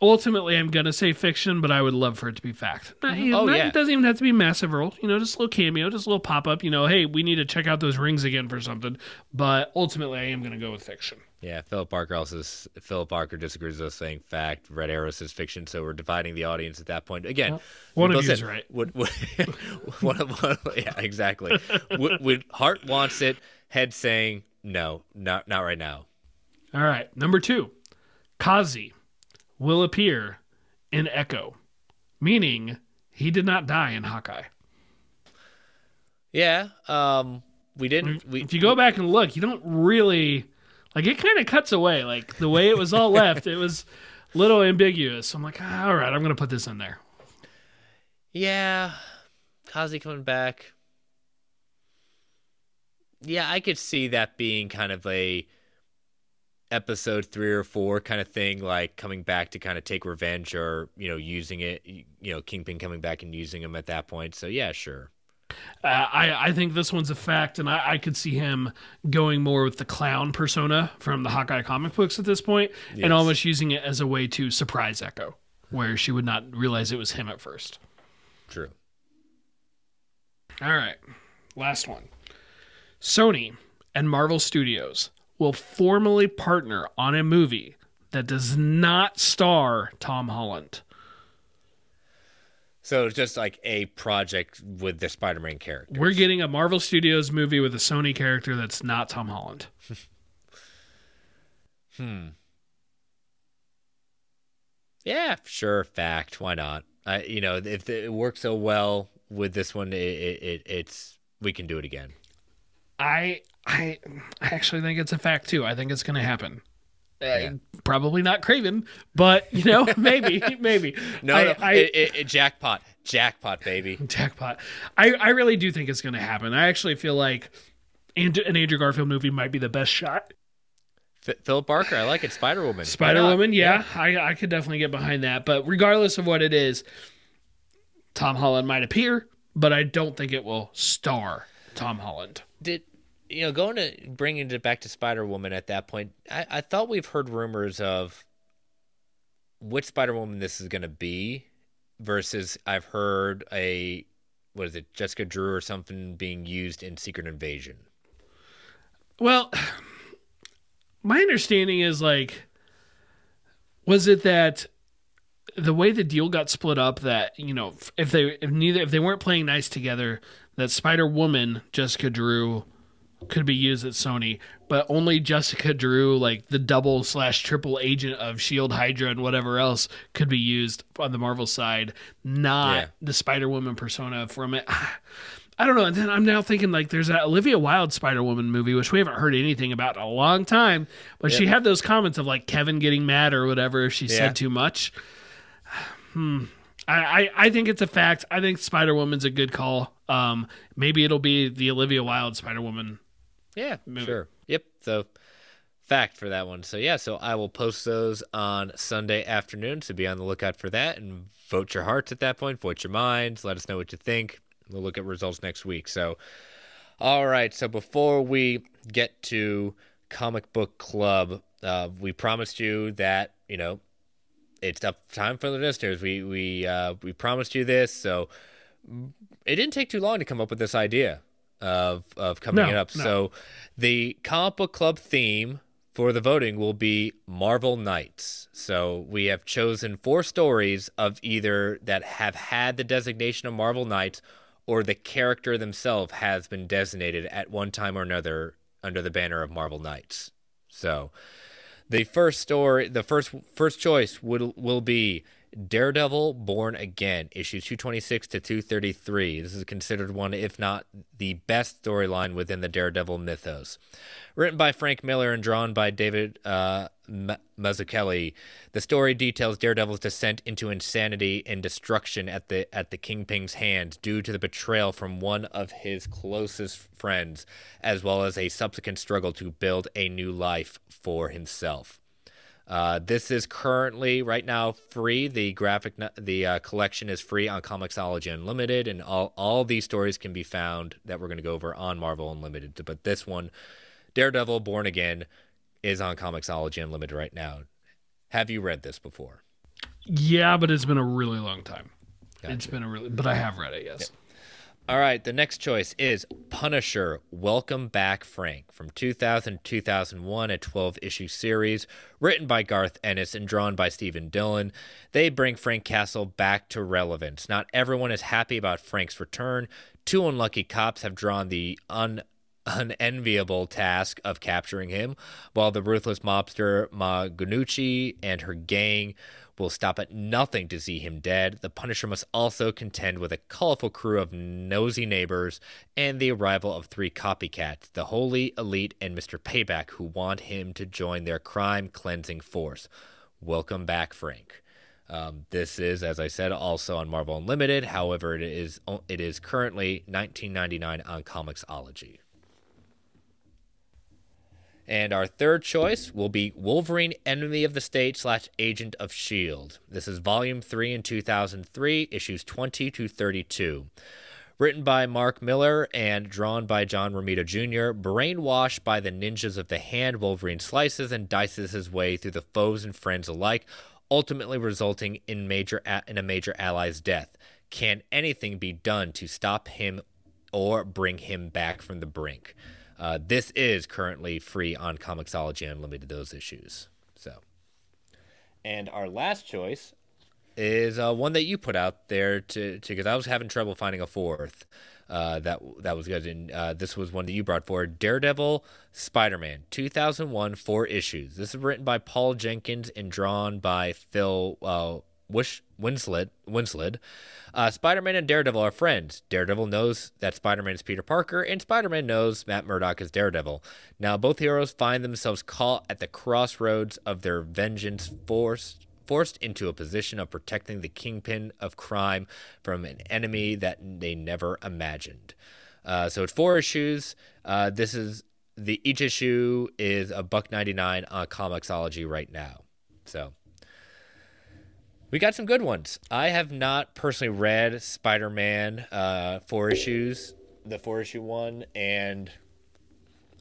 ultimately I'm going to say fiction, but I would love for it to be fact. Not- mm-hmm. you oh, know, Oh, not- yeah. It doesn't even have to be massive role, you know, just a little cameo, just a little pop up, you know, hey, we need to check out those rings again for something. But ultimately I am going to go with fiction. Yeah, Philip Barker also Philip Barker disagrees with us saying fact. Red Arrow says fiction, so we're dividing the audience at that point. Again, Well, one of both you is right. Would, would, one of one, yeah, exactly. would, would heart wants it, head saying no, not not right now. All right, number 2. Kazi will appear in Echo, meaning he did not die in Hawkeye. Yeah, um, we didn't. We, if you go back and look, you don't really like it. Kind of cuts away, like the way it was all left. It was a little ambiguous. So I'm like, ah, all right, I'm gonna put this in there. Yeah, Kazi coming back. Yeah, I could see that being kind of a episode three or four kind of thing, like coming back to kind of take revenge or you know using it. You know, Kingpin coming back and using him at that point. So yeah, sure. Uh, I I think this one's a fact, and I, I could see him going more with the clown persona from the Hawkeye comic books at this point, Yes. and almost using it as a way to surprise Echo, where she would not realize it was him at first. True. All right, last one. Sony and Marvel Studios will formally partner on a movie that does not star Tom Holland. So it's just like a project with the Spider-Man character. We're getting a Marvel Studios movie with a Sony character that's not Tom Holland. Hmm. Yeah, sure. Fact. Why not? I, you know, if it works so well with this one, it, it, it it's we can do it again. I I I actually think it's a fact too. I think it's going to happen. Uh, Probably not Kraven, but you know, maybe, maybe. No, I, no, I, it, it, it- jackpot, jackpot, baby. jackpot. I, I really do think it's going to happen. I actually feel like And- an Andrew Garfield movie might be the best shot. F- Philip Barker, I like it. Spider Woman, Spider Woman, yeah, I, I could definitely get behind that. But regardless of what it is, Tom Holland might appear, but I don't think it will star Tom Holland. Did you know going to bringing it back to Spider Woman at that point? I, I thought we've heard rumors of which Spider Woman this is going to be, versus I've heard a what is it, Jessica Drew or something being used in Secret Invasion. Well, my understanding is like, was it that the way the deal got split up that you know if they if neither if they weren't playing nice together that Spider Woman Jessica Drew could be used at Sony, but only Jessica Drew, like the double slash triple agent of Shield, Hydra, and whatever else, could be used on the Marvel side, not Yeah. the Spider Woman persona from it. I don't know. And then I'm now thinking like there's that Olivia Wilde Spider Woman movie, which we haven't heard anything about in a long time. But she had those comments of like Kevin getting mad or whatever if she Yeah. said too much. Hmm. I, I, I think it's a fact. I think Spider Woman's a good call. Um, maybe it'll be the Olivia Wilde Spider Woman. Yeah, movie. sure. Yep. So fact for that one. So yeah, so I will post those on Sunday afternoon. So be on the lookout for that and vote your hearts at that point. Vote your minds. Let us know what you think. We'll look at results next week. So all right. So before we get to comic book club, uh, we promised you that you know it's up time for the listeners. We we uh, we promised you this. So it didn't take too long to come up with this idea. Of of coming No, up. no. So the comic book club theme for the voting will be Marvel Knights. So we have chosen four stories of either that have had the designation of Marvel Knights or the character themselves has been designated at one time or another under the banner of Marvel Knights. So the first story, the first first choice will will be Daredevil Born Again, issues 226 to 233. This is considered one, if not the best storyline within the Daredevil mythos. Written by Frank Miller and drawn by David uh, Ma- Mazzucchelli, the story details Daredevil's descent into insanity and destruction at the at the Kingpin's hands due to the betrayal from one of his closest friends, as well as a subsequent struggle to build a new life for himself. Uh, this is currently right now free. The graphic, the uh, collection is free on Comixology Unlimited, and all all these stories can be found that we're going to go over on Marvel Unlimited. But this one, Daredevil Born Again, is on Comixology Unlimited right now. Have you read this before? Yeah, but it's been a really long time. It's been a really, but I have read it. Yes. All right, the next choice is Punisher Welcome Back Frank from 2000 2001, a 12 issue series written by Garth Ennis and drawn by Stephen Dillon. They bring Frank Castle back to relevance. Not everyone is happy about Frank's return. Two unlucky cops have drawn the un unenviable task of capturing him, while the ruthless mobster Ma Gnucci and her gang will stop at nothing to see him dead. The Punisher must also contend with a colorful crew of nosy neighbors and the arrival of three copycats, the Holy Elite and Mr. Payback, who want him to join their crime cleansing force. Welcome back, Frank. Um, this is, as I said, also on Marvel Unlimited. However, it is it is currently 19.99 on Comixology. And our third choice will be Wolverine Enemy of the State slash Agent of S.H.I.E.L.D. This is volume 3 in 2003, issues 20 to 32. Written by Mark Millar and drawn by John Romita Jr., brainwashed by the ninjas of the hand, Wolverine slices and dices his way through the foes and friends alike, ultimately resulting in major in a major ally's death. Can anything be done to stop him or bring him back from the brink? Uh, this is currently free on Comixology Unlimited, those issues. So, and our last choice is uh, one that you put out there to because I was having trouble finding a fourth. Uh, that that was good, and uh, this was one that you brought forward. Daredevil, Spider-Man, 2001, four issues. This is written by Paul Jenkins and drawn by Phil uh, Wish Winslade. Winslade. Uh, Spider-Man and Daredevil are friends. Daredevil knows that Spider-Man is Peter Parker, and Spider-Man knows Matt Murdock is Daredevil. Now, both heroes find themselves caught at the crossroads of their vengeance, forced forced into a position of protecting the kingpin of crime from an enemy that they never imagined. Uh, so it's four issues. Uh, this is the each issue is a buck ninety nine on Comixology right now. So we got some good ones. I have not personally read Spider Man uh, four issues, the four issue one, and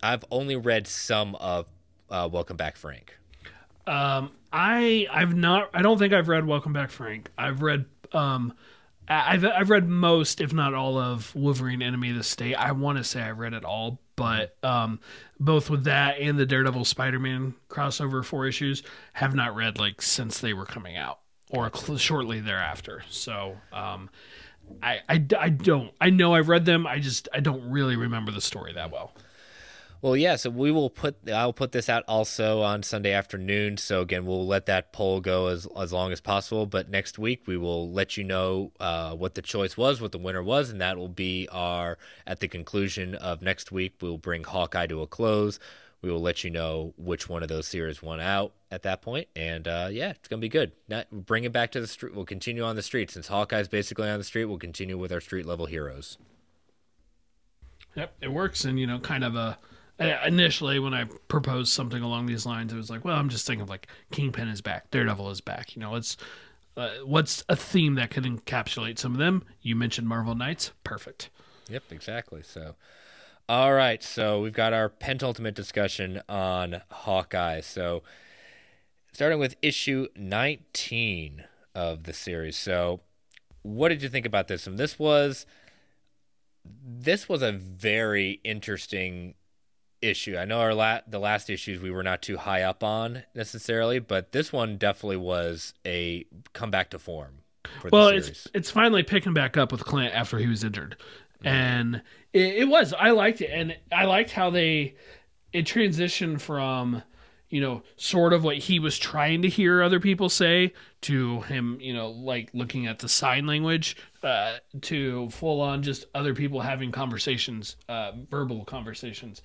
I've only read some of uh, Welcome Back, Frank. Um, I I've not. I don't think I've read Welcome Back, Frank. I've read um, I've I've read most, if not all, of Wolverine: Enemy of the State. I want to say I read it all, but um, both with that and the Daredevil Spider-Man crossover four issues, have not read like since they were coming out or cl- shortly thereafter. So um, I, I I don't. I know I've read them. I just I don't really remember the story that well. Well, yeah. So we will put. I'll put this out also on Sunday afternoon. So again, we'll let that poll go as as long as possible. But next week we will let you know uh, what the choice was, what the winner was, and that will be our at the conclusion of next week. We'll bring Hawkeye to a close. We will let you know which one of those series won out at that point, and uh, yeah, it's gonna be good. Now, bring it back to the street. We'll continue on the street since Hawkeye's basically on the street. We'll continue with our street level heroes. Yep, it works. And you know, kind of a initially when I proposed something along these lines, it was like, well, I'm just thinking of like Kingpin is back, Daredevil is back. You know, it's uh, what's a theme that could encapsulate some of them. You mentioned Marvel Knights, perfect. Yep, exactly. So, all right. So we've got our penultimate discussion on Hawkeye. So, starting with issue 19 of the series. So, what did you think about this one? This was this was a very interesting issue. I know our la- the last issues we were not too high up on necessarily, but this one definitely was a comeback to form. For well, it's it's finally picking back up with Clint after he was injured, mm-hmm. and it, it was. I liked it, and I liked how they it transitioned from you know sort of what he was trying to hear other people say to him you know like looking at the sign language uh, to full on just other people having conversations uh, verbal conversations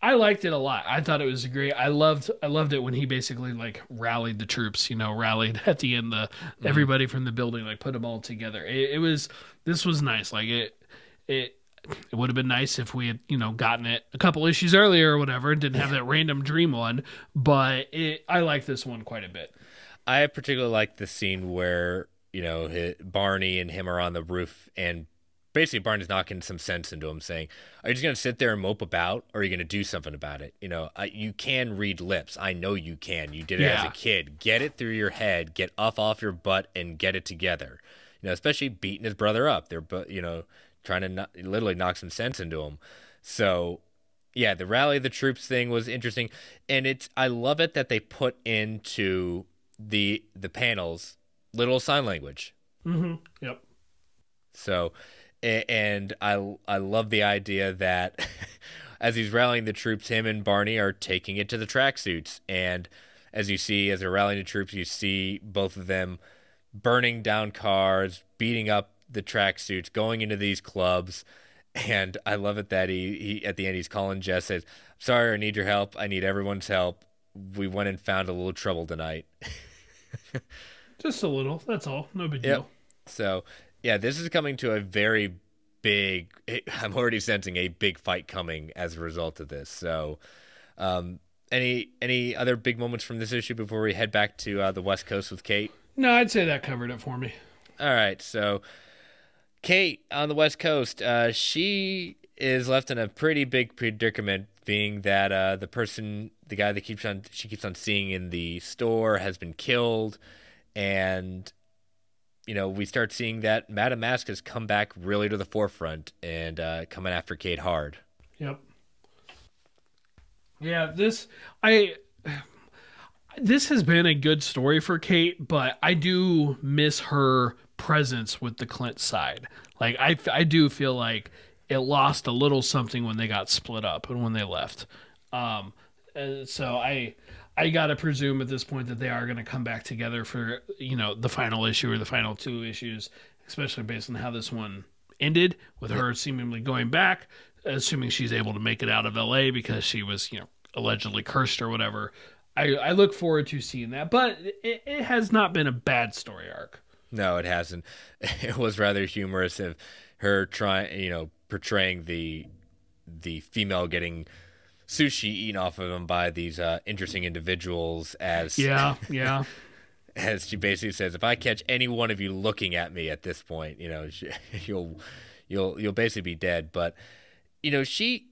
I liked it a lot. I thought it was great. I loved I loved it when he basically like rallied the troops, you know, rallied at the end the everybody from the building like put them all together. It, it was this was nice. Like it it it would have been nice if we had, you know, gotten it a couple issues earlier or whatever and didn't have that random dream one, but it, I like this one quite a bit. I particularly like the scene where you know hi Barney and him are on the roof, and basically Barney's knocking some sense into him, saying, "Are you just gonna sit there and mope about, or are you gonna do something about it? You know, I, you can read lips. I know you can. You did it as a kid. Get it through your head. Get up off your butt and get it together. You know, especially beating his brother up. They're, you know, trying to literally knock some sense into him. So." Yeah, the rally of the troops thing was interesting, and it's I love it that they put into the the panels little sign language. Mm-hmm. Yep. So, and I I love the idea that as he's rallying the troops, him and Barney are taking it to the tracksuits, and as you see, as they're rallying the troops, you see both of them burning down cars, beating up the tracksuits, going into these clubs. And I love it that he, he at the end he's calling Jess says, "Sorry, I need your help. I need everyone's help. We went and found a little trouble tonight." Just a little. That's all. No big deal. So, yeah, this is coming to a very big. I'm already sensing a big fight coming as a result of this. So, um, any any other big moments from this issue before we head back to uh, the West Coast with Kate? No, I'd say that covered it for me. All right, so Kate on the West Coast, uh, she is left in a pretty big predicament, being that uh, the person, the guy that keeps on she keeps on seeing in the store, has been killed, and you know we start seeing that Madame Masque has come back really to the forefront and uh, coming after Kate hard. Yep. Yeah, this I this has been a good story for Kate, but I do miss her presence with the Clint side. Like I I do feel like it lost a little something when they got split up and when they left. Um and so I I got to presume at this point that they are going to come back together for, you know, the final issue or the final two issues, especially based on how this one ended with her seemingly going back, assuming she's able to make it out of LA because she was, you know, allegedly cursed or whatever. I, I look forward to seeing that, but it, it has not been a bad story arc. No, it hasn't. It was rather humorous of her trying, you know, portraying the the female getting sushi eaten off of them by these uh, interesting individuals as Yeah, yeah. as she basically says, if I catch any one of you looking at me at this point, you know, she, you'll you'll you'll basically be dead. But you know, she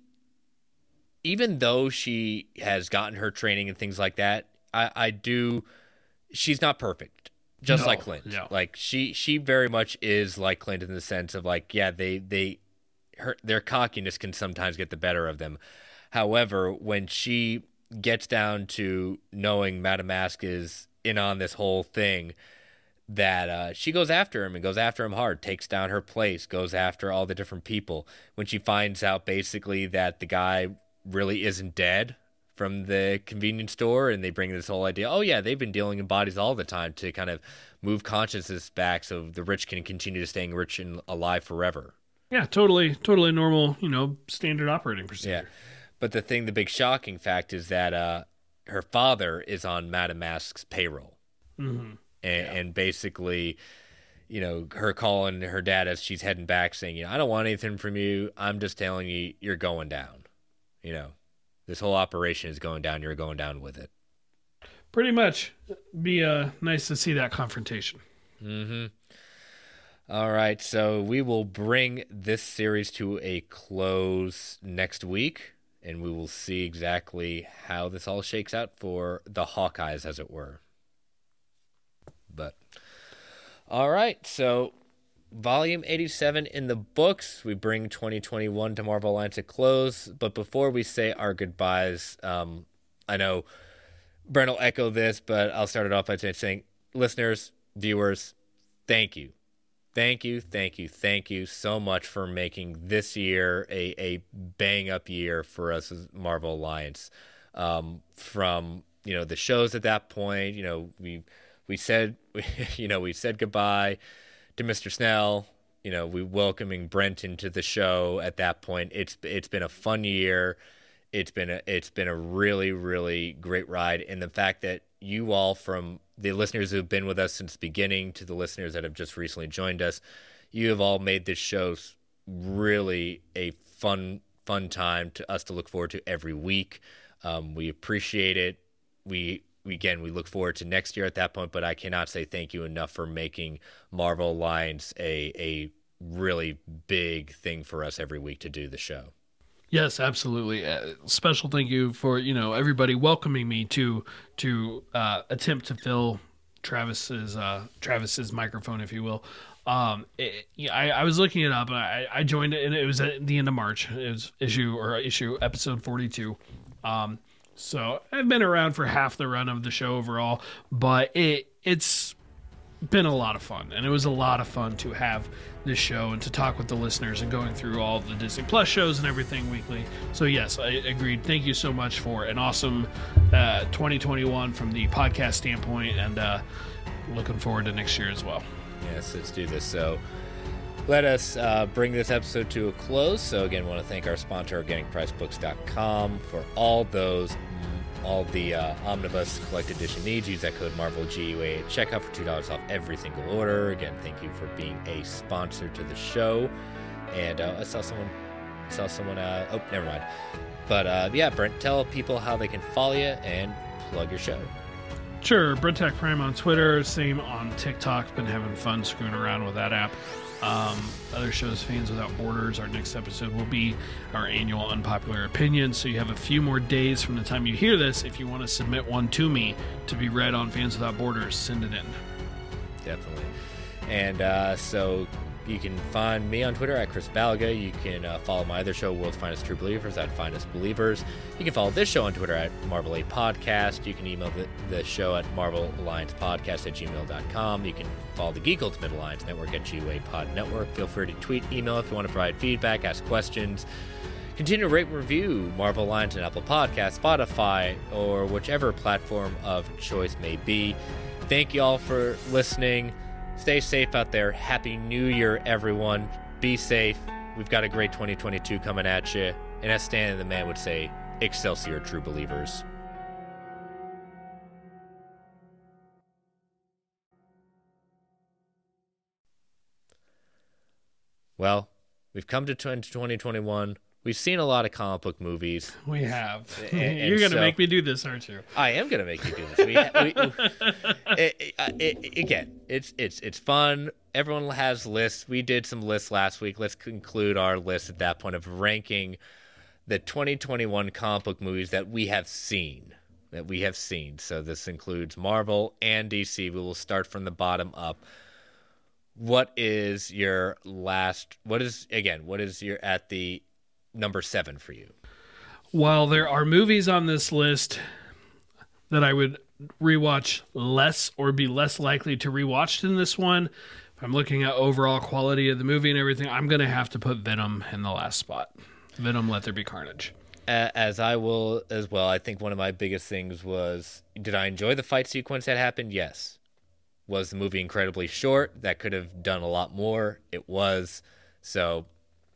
even though she has gotten her training and things like that, I, I do. She's not perfect, just No, like Clint. no. Like she she very much is like Clint in the sense of like, yeah, they they her their cockiness can sometimes get the better of them. However, when she gets down to knowing Madame Masque is in on this whole thing, that uh, she goes after him and goes after him hard, takes down her place, goes after all the different people. When she finds out basically that the guy really isn't dead from the convenience store, and they bring this whole idea, oh yeah, they've been dealing in bodies all the time to kind of move consciousness back so the rich can continue to staying rich and alive forever. Yeah, totally, totally normal, you know, standard operating procedure. Yeah. But the thing, the big shocking fact is that uh, her father is on Madame Masque's payroll. Mm-hmm. and, and basically, you know, her calling her dad as she's heading back, saying, "You know, I don't want anything from you. I'm just telling you, you're going down. You know, this whole operation is going down. You're going down with it." Pretty much. Be uh, nice to see that confrontation. Mm-hmm. All right, so we will bring this series to a close next week, and we will see exactly how this all shakes out for the Hawkeyes, as it were. But all right, so volume 87 in the books. We bring 2021 to Marvel Alliance to close. But before we say our goodbyes, um, I know Brent will echo this, but I'll start it off by saying, listeners, viewers, thank you. Thank you, thank you, thank you so much for making this year a, a bang up year for us as Marvel Alliance. Um, from you know the shows at that point, you know we we said you know we said goodbye to Mr. Snell. You know we welcoming Brent into the show at that point. It's it's been a fun year. It's been a it's been a really really great ride, and the fact that you all from the listeners who've been with us since the beginning to the listeners that have just recently joined us, you have all made this show really a fun fun time to us to look forward to every week. Um, we appreciate it. We, we again we look forward to next year at that point. But I cannot say thank you enough for making Marvel Alliance a a really big thing for us every week to do the show. Yes, absolutely. Uh, special thank you for you know everybody welcoming me to to uh, attempt to fill Travis's uh, Travis's microphone, if you will. Um, it, I, I was looking it up. I, I joined it, and it was at the end of March. It was issue or issue episode forty two. Um, so I've been around for half the run of the show overall, but it it's been a lot of fun, and it was a lot of fun to have this show and to talk with the listeners and going through all the Disney Plus shows and everything weekly. So yes, I agreed. Thank you so much for an awesome uh, 2021 from the podcast standpoint, and uh, looking forward to next year as well. Yes, let's do this. So let us uh, bring this episode to a close. So again, want to thank our sponsor, OrganicPriceBooks.com, for all those all the uh, omnibus collected edition needs. Use that code MarvelGUA at checkout for two dollars off every single order. Again, thank you for being a sponsor to the show. And uh, I saw someone, I saw someone. Uh, oh, never mind. But uh, yeah, Brent, tell people how they can follow you and plug your show. Sure, Brentech Prime on Twitter, same on TikTok. Been having fun screwing around with that app. Um, other shows, Fans Without Borders. Our next episode will be our annual unpopular opinion. So you have a few more days from the time you hear this. If you want to submit one to me to be read on Fans Without Borders, send it in. Definitely. And uh, so you can find me on Twitter at Chris Balaga. You can uh, follow my other show, World's Finest True Believers, at Finest Believers. You can follow this show on Twitter at Marvel 8 Podcast. You can email the, the show at Marvel Alliance Podcast at gmail.com. You can follow the Geek Ultimate Alliance Network at GUA Pod Network. Feel free to tweet, email if you want to provide feedback, ask questions. Continue to rate and review Marvel Alliance and Apple Podcasts, Spotify, or whichever platform of choice may be. Thank you all for listening. Stay safe out there. Happy New Year, everyone. Be safe. We've got a great 2022 coming at you. And as Stan the man would say, Excelsior, true believers. Well, we've come to 2021. We've seen a lot of comic book movies. We have. And, You're going to so, make me do this, aren't you? I am going to make you do this. We, we, uh, it, it, again, it's it's it's fun. Everyone has lists. We did some lists last week. Let's conclude our list at that point of ranking the 2021 comic book movies that we have seen. That we have seen. So this includes Marvel and DC. We will start from the bottom up what is your last what is again what is your at the number seven for you? While there are movies on this list that I would rewatch less or be less likely to rewatch than this one, if I'm looking at overall quality of the movie and everything, I'm going to have to put Venom in the last spot. Venom, Let There Be Carnage. As I will as well. I think one of my biggest things was did I enjoy the fight sequence that happened? Yes. Was the movie incredibly short? That could have done a lot more. It was. So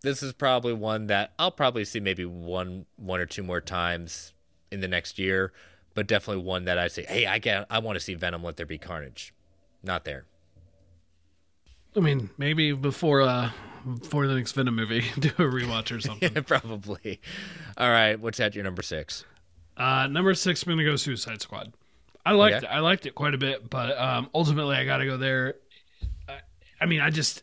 this is probably one that I'll probably see maybe one one or two more times in the next year, but definitely one that I say, hey, I get, I want to see Venom. Let there be carnage. Not there. I mean, maybe before uh before the next Venom movie, do a rewatch or something. yeah, probably. All right, what's at your number six? Uh, number six, I'm gonna go Suicide Squad. I liked okay. it. I liked it quite a bit, but um, ultimately, I got to go there. I, I mean, I just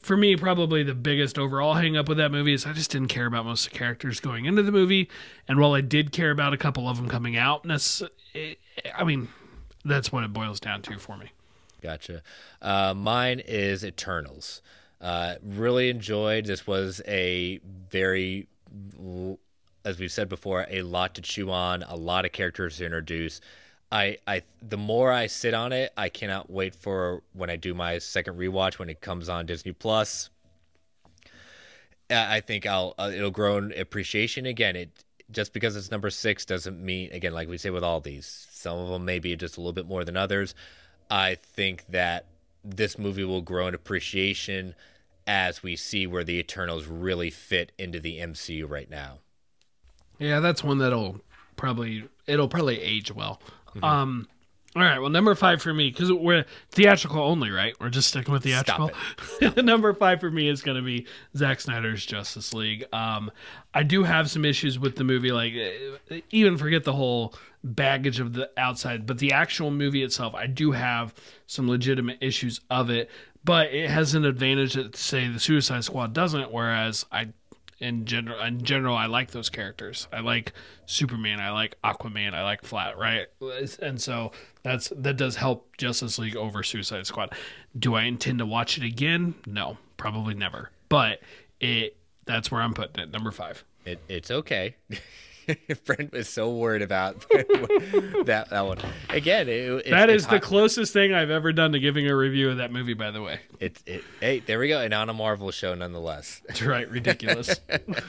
for me, probably the biggest overall hangup with that movie is I just didn't care about most of the characters going into the movie. And while I did care about a couple of them coming out, that's I mean, that's what it boils down to for me. Gotcha. Uh, mine is Eternals. Uh, really enjoyed. This was a very, as we've said before, a lot to chew on. A lot of characters to introduce. I, I, the more I sit on it, I cannot wait for when I do my second rewatch when it comes on Disney Plus. I think I'll uh, it'll grow in appreciation again. It just because it's number six doesn't mean again like we say with all these. Some of them maybe just a little bit more than others. I think that this movie will grow in appreciation as we see where the Eternals really fit into the MCU right now. Yeah, that's one that'll probably it'll probably age well. Mm-hmm. Um all right, well, number five for me because we're theatrical only, right? We're just sticking with theatrical. number five for me is going to be Zack Snyder's Justice League. Um, I do have some issues with the movie, like eh, even forget the whole baggage of the outside, but the actual movie itself, I do have some legitimate issues of it. But it has an advantage that say the Suicide Squad doesn't, whereas I in general in general I like those characters. I like Superman, I like Aquaman, I like Flash, right? And so that's that does help Justice League over Suicide Squad. Do I intend to watch it again? No, probably never. But it that's where I'm putting it, number 5. It, it's okay. Brent was so worried about that that one. Again, it, that is the closest thing I've ever done to giving a review of that movie. By the way, it's it. Hey, there we go, and on a Marvel show, nonetheless. That's right. Ridiculous.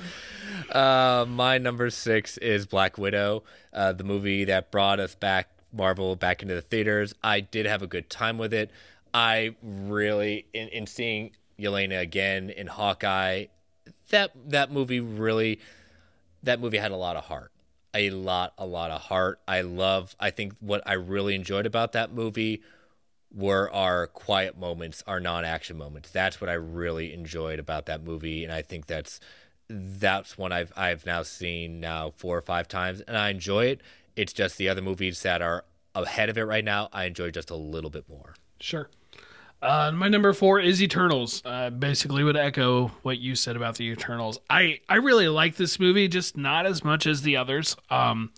uh, my number six is Black Widow, uh, the movie that brought us back Marvel back into the theaters. I did have a good time with it. I really in, in seeing Yelena again in Hawkeye. That that movie really that movie had a lot of heart. A lot, a lot of heart. I love, I think what I really enjoyed about that movie were our quiet moments, our non action moments. That's what I really enjoyed about that movie. And I think that's, that's one I've, I've now seen now four or five times and I enjoy it. It's just the other movies that are ahead of it right now, I enjoy just a little bit more. Sure. Uh, my number four is Eternals. Uh, basically, would echo what you said about the Eternals. I I really like this movie, just not as much as the others. Um,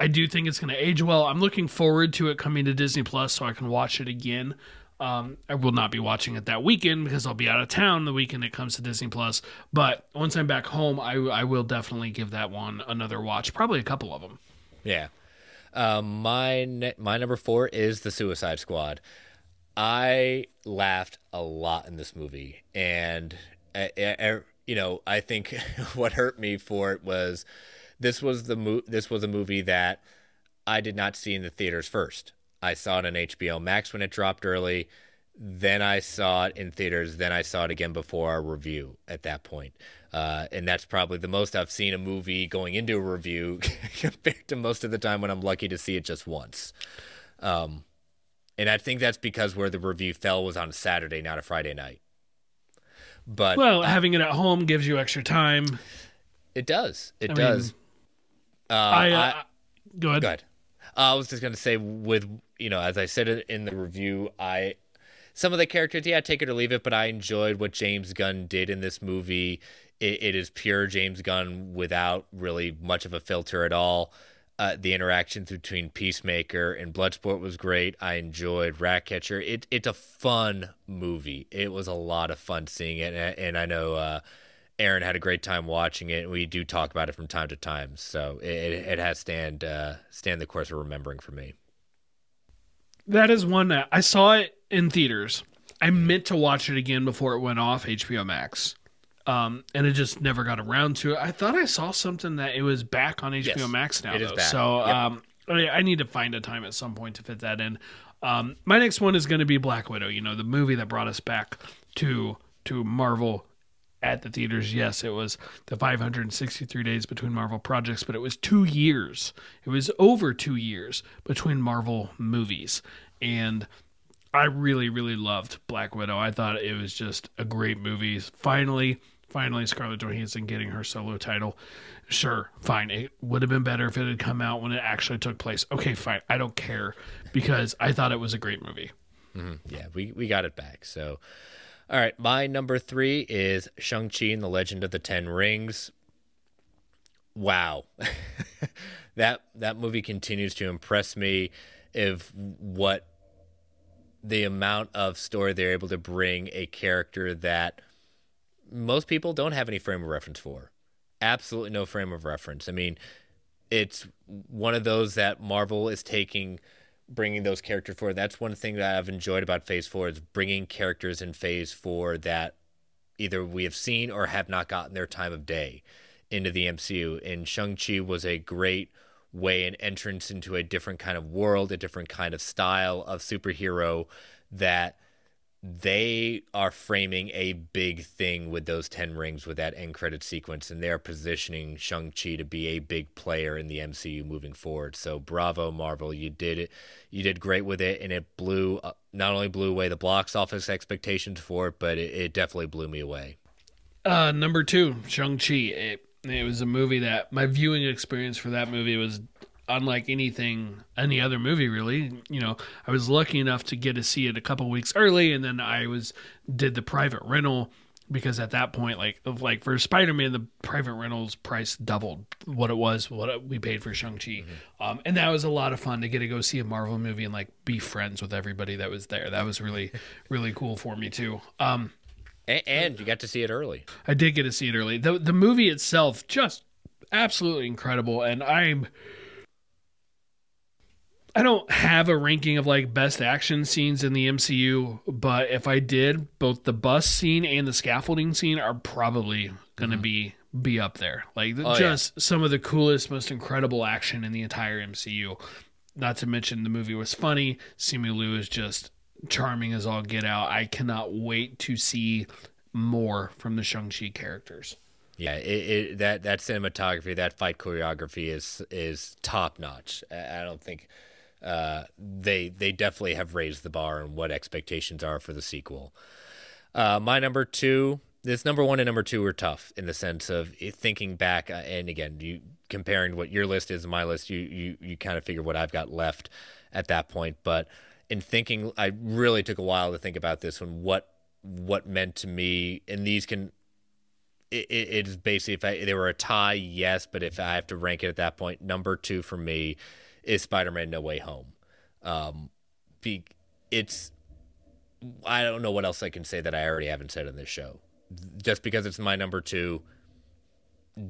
I do think it's going to age well. I'm looking forward to it coming to Disney Plus so I can watch it again. Um, I will not be watching it that weekend because I'll be out of town the weekend it comes to Disney Plus. But once I'm back home, I I will definitely give that one another watch. Probably a couple of them. Yeah. Uh, my my number four is the Suicide Squad. I laughed a lot in this movie, and I, I, you know, I think what hurt me for it was this was the mo- this was a movie that I did not see in the theaters first. I saw it on HBO Max when it dropped early. Then I saw it in theaters. Then I saw it again before our review at that point. Uh, and that's probably the most I've seen a movie going into a review compared to most of the time when I'm lucky to see it just once. Um, and I think that's because where the review fell was on a Saturday, not a Friday night. But well, uh, having it at home gives you extra time. It does. It I does. Mean, uh, I, uh, I, go ahead. Go ahead. I was just going to say, with you know, as I said in the review, I some of the characters, yeah, take it or leave it, but I enjoyed what James Gunn did in this movie. it, it is pure James Gunn without really much of a filter at all. Uh, the interactions between Peacemaker and Bloodsport was great. I enjoyed Ratcatcher. It, it's a fun movie. It was a lot of fun seeing it, and, and I know uh, Aaron had a great time watching it. We do talk about it from time to time, so it, it has stand uh, stand the course of remembering for me. That is one that I saw it in theaters. I meant to watch it again before it went off HBO Max um, and it just never got around to it. I thought I saw something that it was back on HBO yes, Max now, though. So yep. um, I need to find a time at some point to fit that in. Um, my next one is going to be Black Widow. You know, the movie that brought us back to to Marvel at the theaters. Yes, it was the 563 days between Marvel projects, but it was two years. It was over two years between Marvel movies, and I really, really loved Black Widow. I thought it was just a great movie. Finally finally Scarlett Johansson getting her solo title. Sure, fine. It would have been better if it had come out when it actually took place. Okay, fine. I don't care because I thought it was a great movie. Mm-hmm. Yeah, we, we got it back. So, all right, my number three is Shang-Chi and the Legend of the Ten Rings. Wow. that that movie continues to impress me of what the amount of story they're able to bring a character that most people don't have any frame of reference for. Absolutely no frame of reference. I mean, it's one of those that Marvel is taking, bringing those characters forward. That's one thing that I've enjoyed about Phase Four is bringing characters in Phase Four that either we have seen or have not gotten their time of day into the MCU. And Shang Chi was a great way an entrance into a different kind of world, a different kind of style of superhero that they are framing a big thing with those 10 rings with that end credit sequence and they're positioning Shang-Chi to be a big player in the MCU moving forward. So bravo Marvel, you did it. You did great with it and it blew uh, not only blew away the box office expectations for it, but it, it definitely blew me away. Uh, number 2, Shang-Chi. It, it was a movie that my viewing experience for that movie was unlike anything any other movie really. You know i was lucky enough to get to see it a couple weeks early and then i was did the private rental because at that point like of like for spider-man the private rentals price doubled what it was what we paid for shang-chi. Mm-hmm. um, and that was a lot of fun to get to go see a marvel movie and like be friends with everybody that was there. That was really really cool for me too. Um, and, and you got to see it early. I did get to see it early. The, the movie itself just absolutely incredible and i'm I don't have a ranking of like best action scenes in the MCU, but if I did, both the bus scene and the scaffolding scene are probably going to mm-hmm. be be up there. Like oh, just yeah. some of the coolest, most incredible action in the entire MCU. Not to mention the movie was funny. Simu Liu is just charming as all get out. I cannot wait to see more from the Shang-Chi characters. Yeah, it, it, that that cinematography, that fight choreography is is top notch. I don't think uh, they they definitely have raised the bar on what expectations are for the sequel. Uh, my number two, this number one and number two are tough in the sense of thinking back, uh, and again, you comparing what your list is and my list, you you you kind of figure what I've got left at that point. But in thinking, I really took a while to think about this one. What what meant to me, and these can it, it's basically if I, they were a tie, yes, but if I have to rank it at that point, number two for me is Spider-Man: No Way Home. Um, be, it's I don't know what else I can say that I already haven't said on this show. Just because it's my number two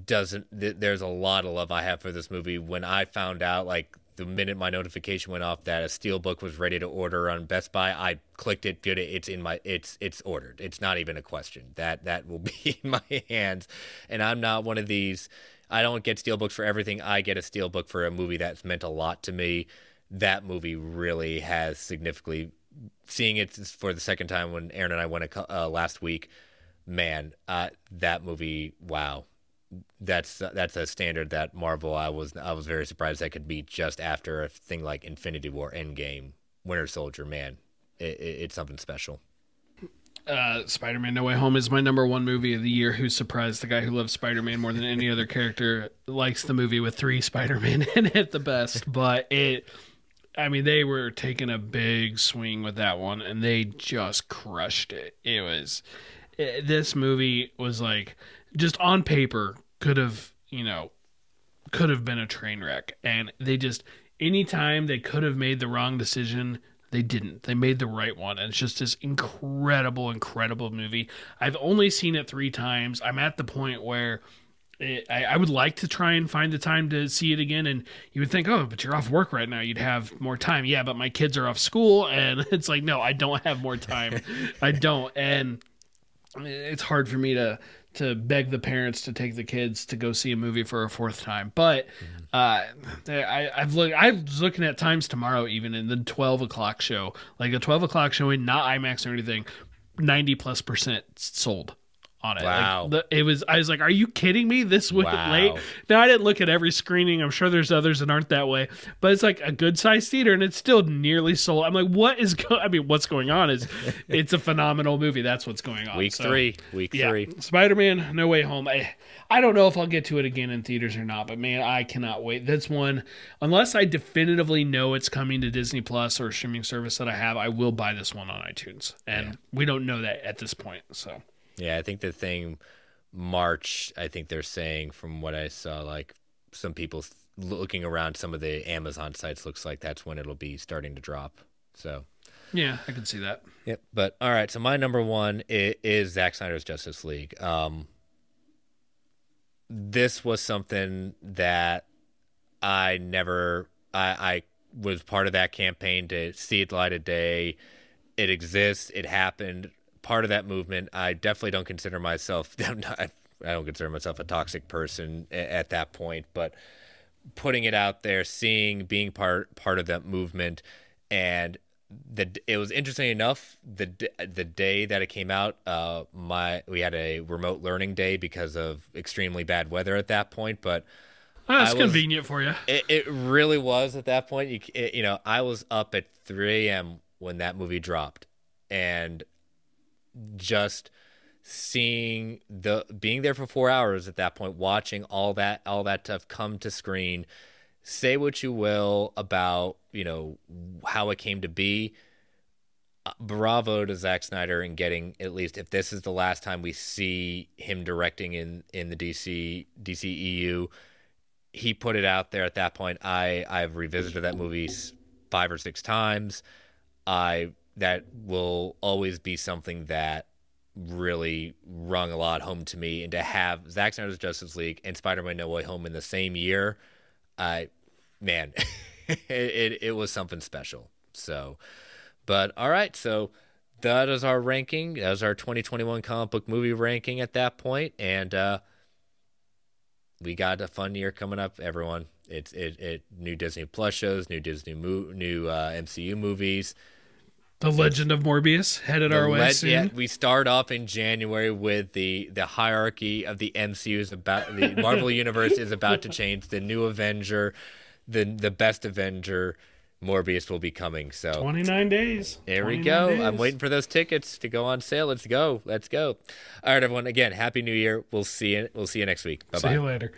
doesn't th- there's a lot of love I have for this movie. When I found out like the minute my notification went off that a steelbook was ready to order on Best Buy, I clicked it, did it. It's in my, it's it's ordered. It's not even a question. That that will be in my hands, and I'm not one of these I don't get steelbooks for everything. I get a steelbook for a movie that's meant a lot to me. That movie really has significantly seeing it for the second time when Aaron and I went uh, last week. Man, uh, that movie, wow, that's that's a standard that Marvel. I was I was very surprised that could beat just after a thing like Infinity War, Endgame, Winter Soldier. Man, it, it, it's something special uh, Spider-Man: No Way Home is my number one movie of the year. Who surprised the guy who loves Spider-Man more than any other character likes the movie with three Spider-Man in it the best. But it, I mean, they were taking a big swing with that one, and they just crushed it. It was it, this movie was like just on paper could have you know could have been a train wreck, and they just anytime they could have made the wrong decision they didn't. They made the right one. And it's just this incredible, incredible movie. I've only seen it three times. I'm at the point where it, I, I, would like to try and find the time to see it again. And you would think, oh, but you're off work right now. You'd have more time. Yeah, but my kids are off school. And it's like, no, I don't have more time. I don't. And it's hard for me to to beg the parents to take the kids to go see a movie for a fourth time. But uh, I, I've looked. I was looking at times tomorrow, even in the twelve o'clock show, like a twelve o'clock showing, not IMAX or anything. Ninety plus percent sold on it. Wow. Like, the, it was. I was like, "Are you kidding me? This way wow. late?" Now I didn't look at every screening. I'm sure there's others that aren't that way, but it's like a good sized theater, and it's still nearly sold. I'm like, "What is? Go-? I mean, what's going on? Is it's a phenomenal movie? That's what's going on." Week so, three. Week yeah, three. Spider-Man: No Way Home. I I don't know if I'll get to it again in theaters or not, but man, I cannot wait. That's one. Unless I definitively know it's coming to Disney Plus or streaming service that I have, I will buy this one on iTunes, and yeah. we don't know that at this point. So. Yeah, I think the thing March, I think they're saying from what I saw, like some people looking around some of the Amazon sites looks like that's when it'll be starting to drop. So Yeah, I can see that. Yep. But all right, so my number one is, is Zack Snyder's Justice League. Um, this was something that I never, I, I was part of that campaign to see it light of day. It exists. It happened. Part of that movement. I definitely don't consider myself. Not, I don't consider myself a toxic person at that point, but putting it out there, seeing, being part part of that movement, and the it was interesting enough the the day that it came out uh my we had a remote learning day because of extremely bad weather at that point but that's was, convenient for you it, it really was at that point you, it, you know i was up at 3 a.m when that movie dropped and just seeing the being there for four hours at that point watching all that all that stuff come to screen say what you will about you know how it came to be. Uh, bravo to Zack Snyder in getting at least if this is the last time we see him directing in in the DC DCEU. He put it out there at that point. I I've revisited that movie five or six times. I that will always be something that really rung a lot home to me. And to have Zack Snyder's Justice League and Spider Man No Way Home in the same year, I man, it, it, it was something special. So, but all right, so that is our ranking. That was our 2021 comic book movie ranking at that point, and uh, we got a fun year coming up, everyone. It's it, it new Disney Plus shows, new Disney mo- new uh, MCU movies. The Legend of Morbius headed our way soon. Yeah, we start off in January with the the hierarchy of the MCU is about the Marvel universe is about to change. The new Avenger the the best Avenger Morbius will be coming. So 29 days. There we go. Days. I'm waiting for those tickets to go on sale. Let's go. Let's go. All right, everyone. Again, happy New Year. We'll see you. We'll see you next week. Bye bye. See you later.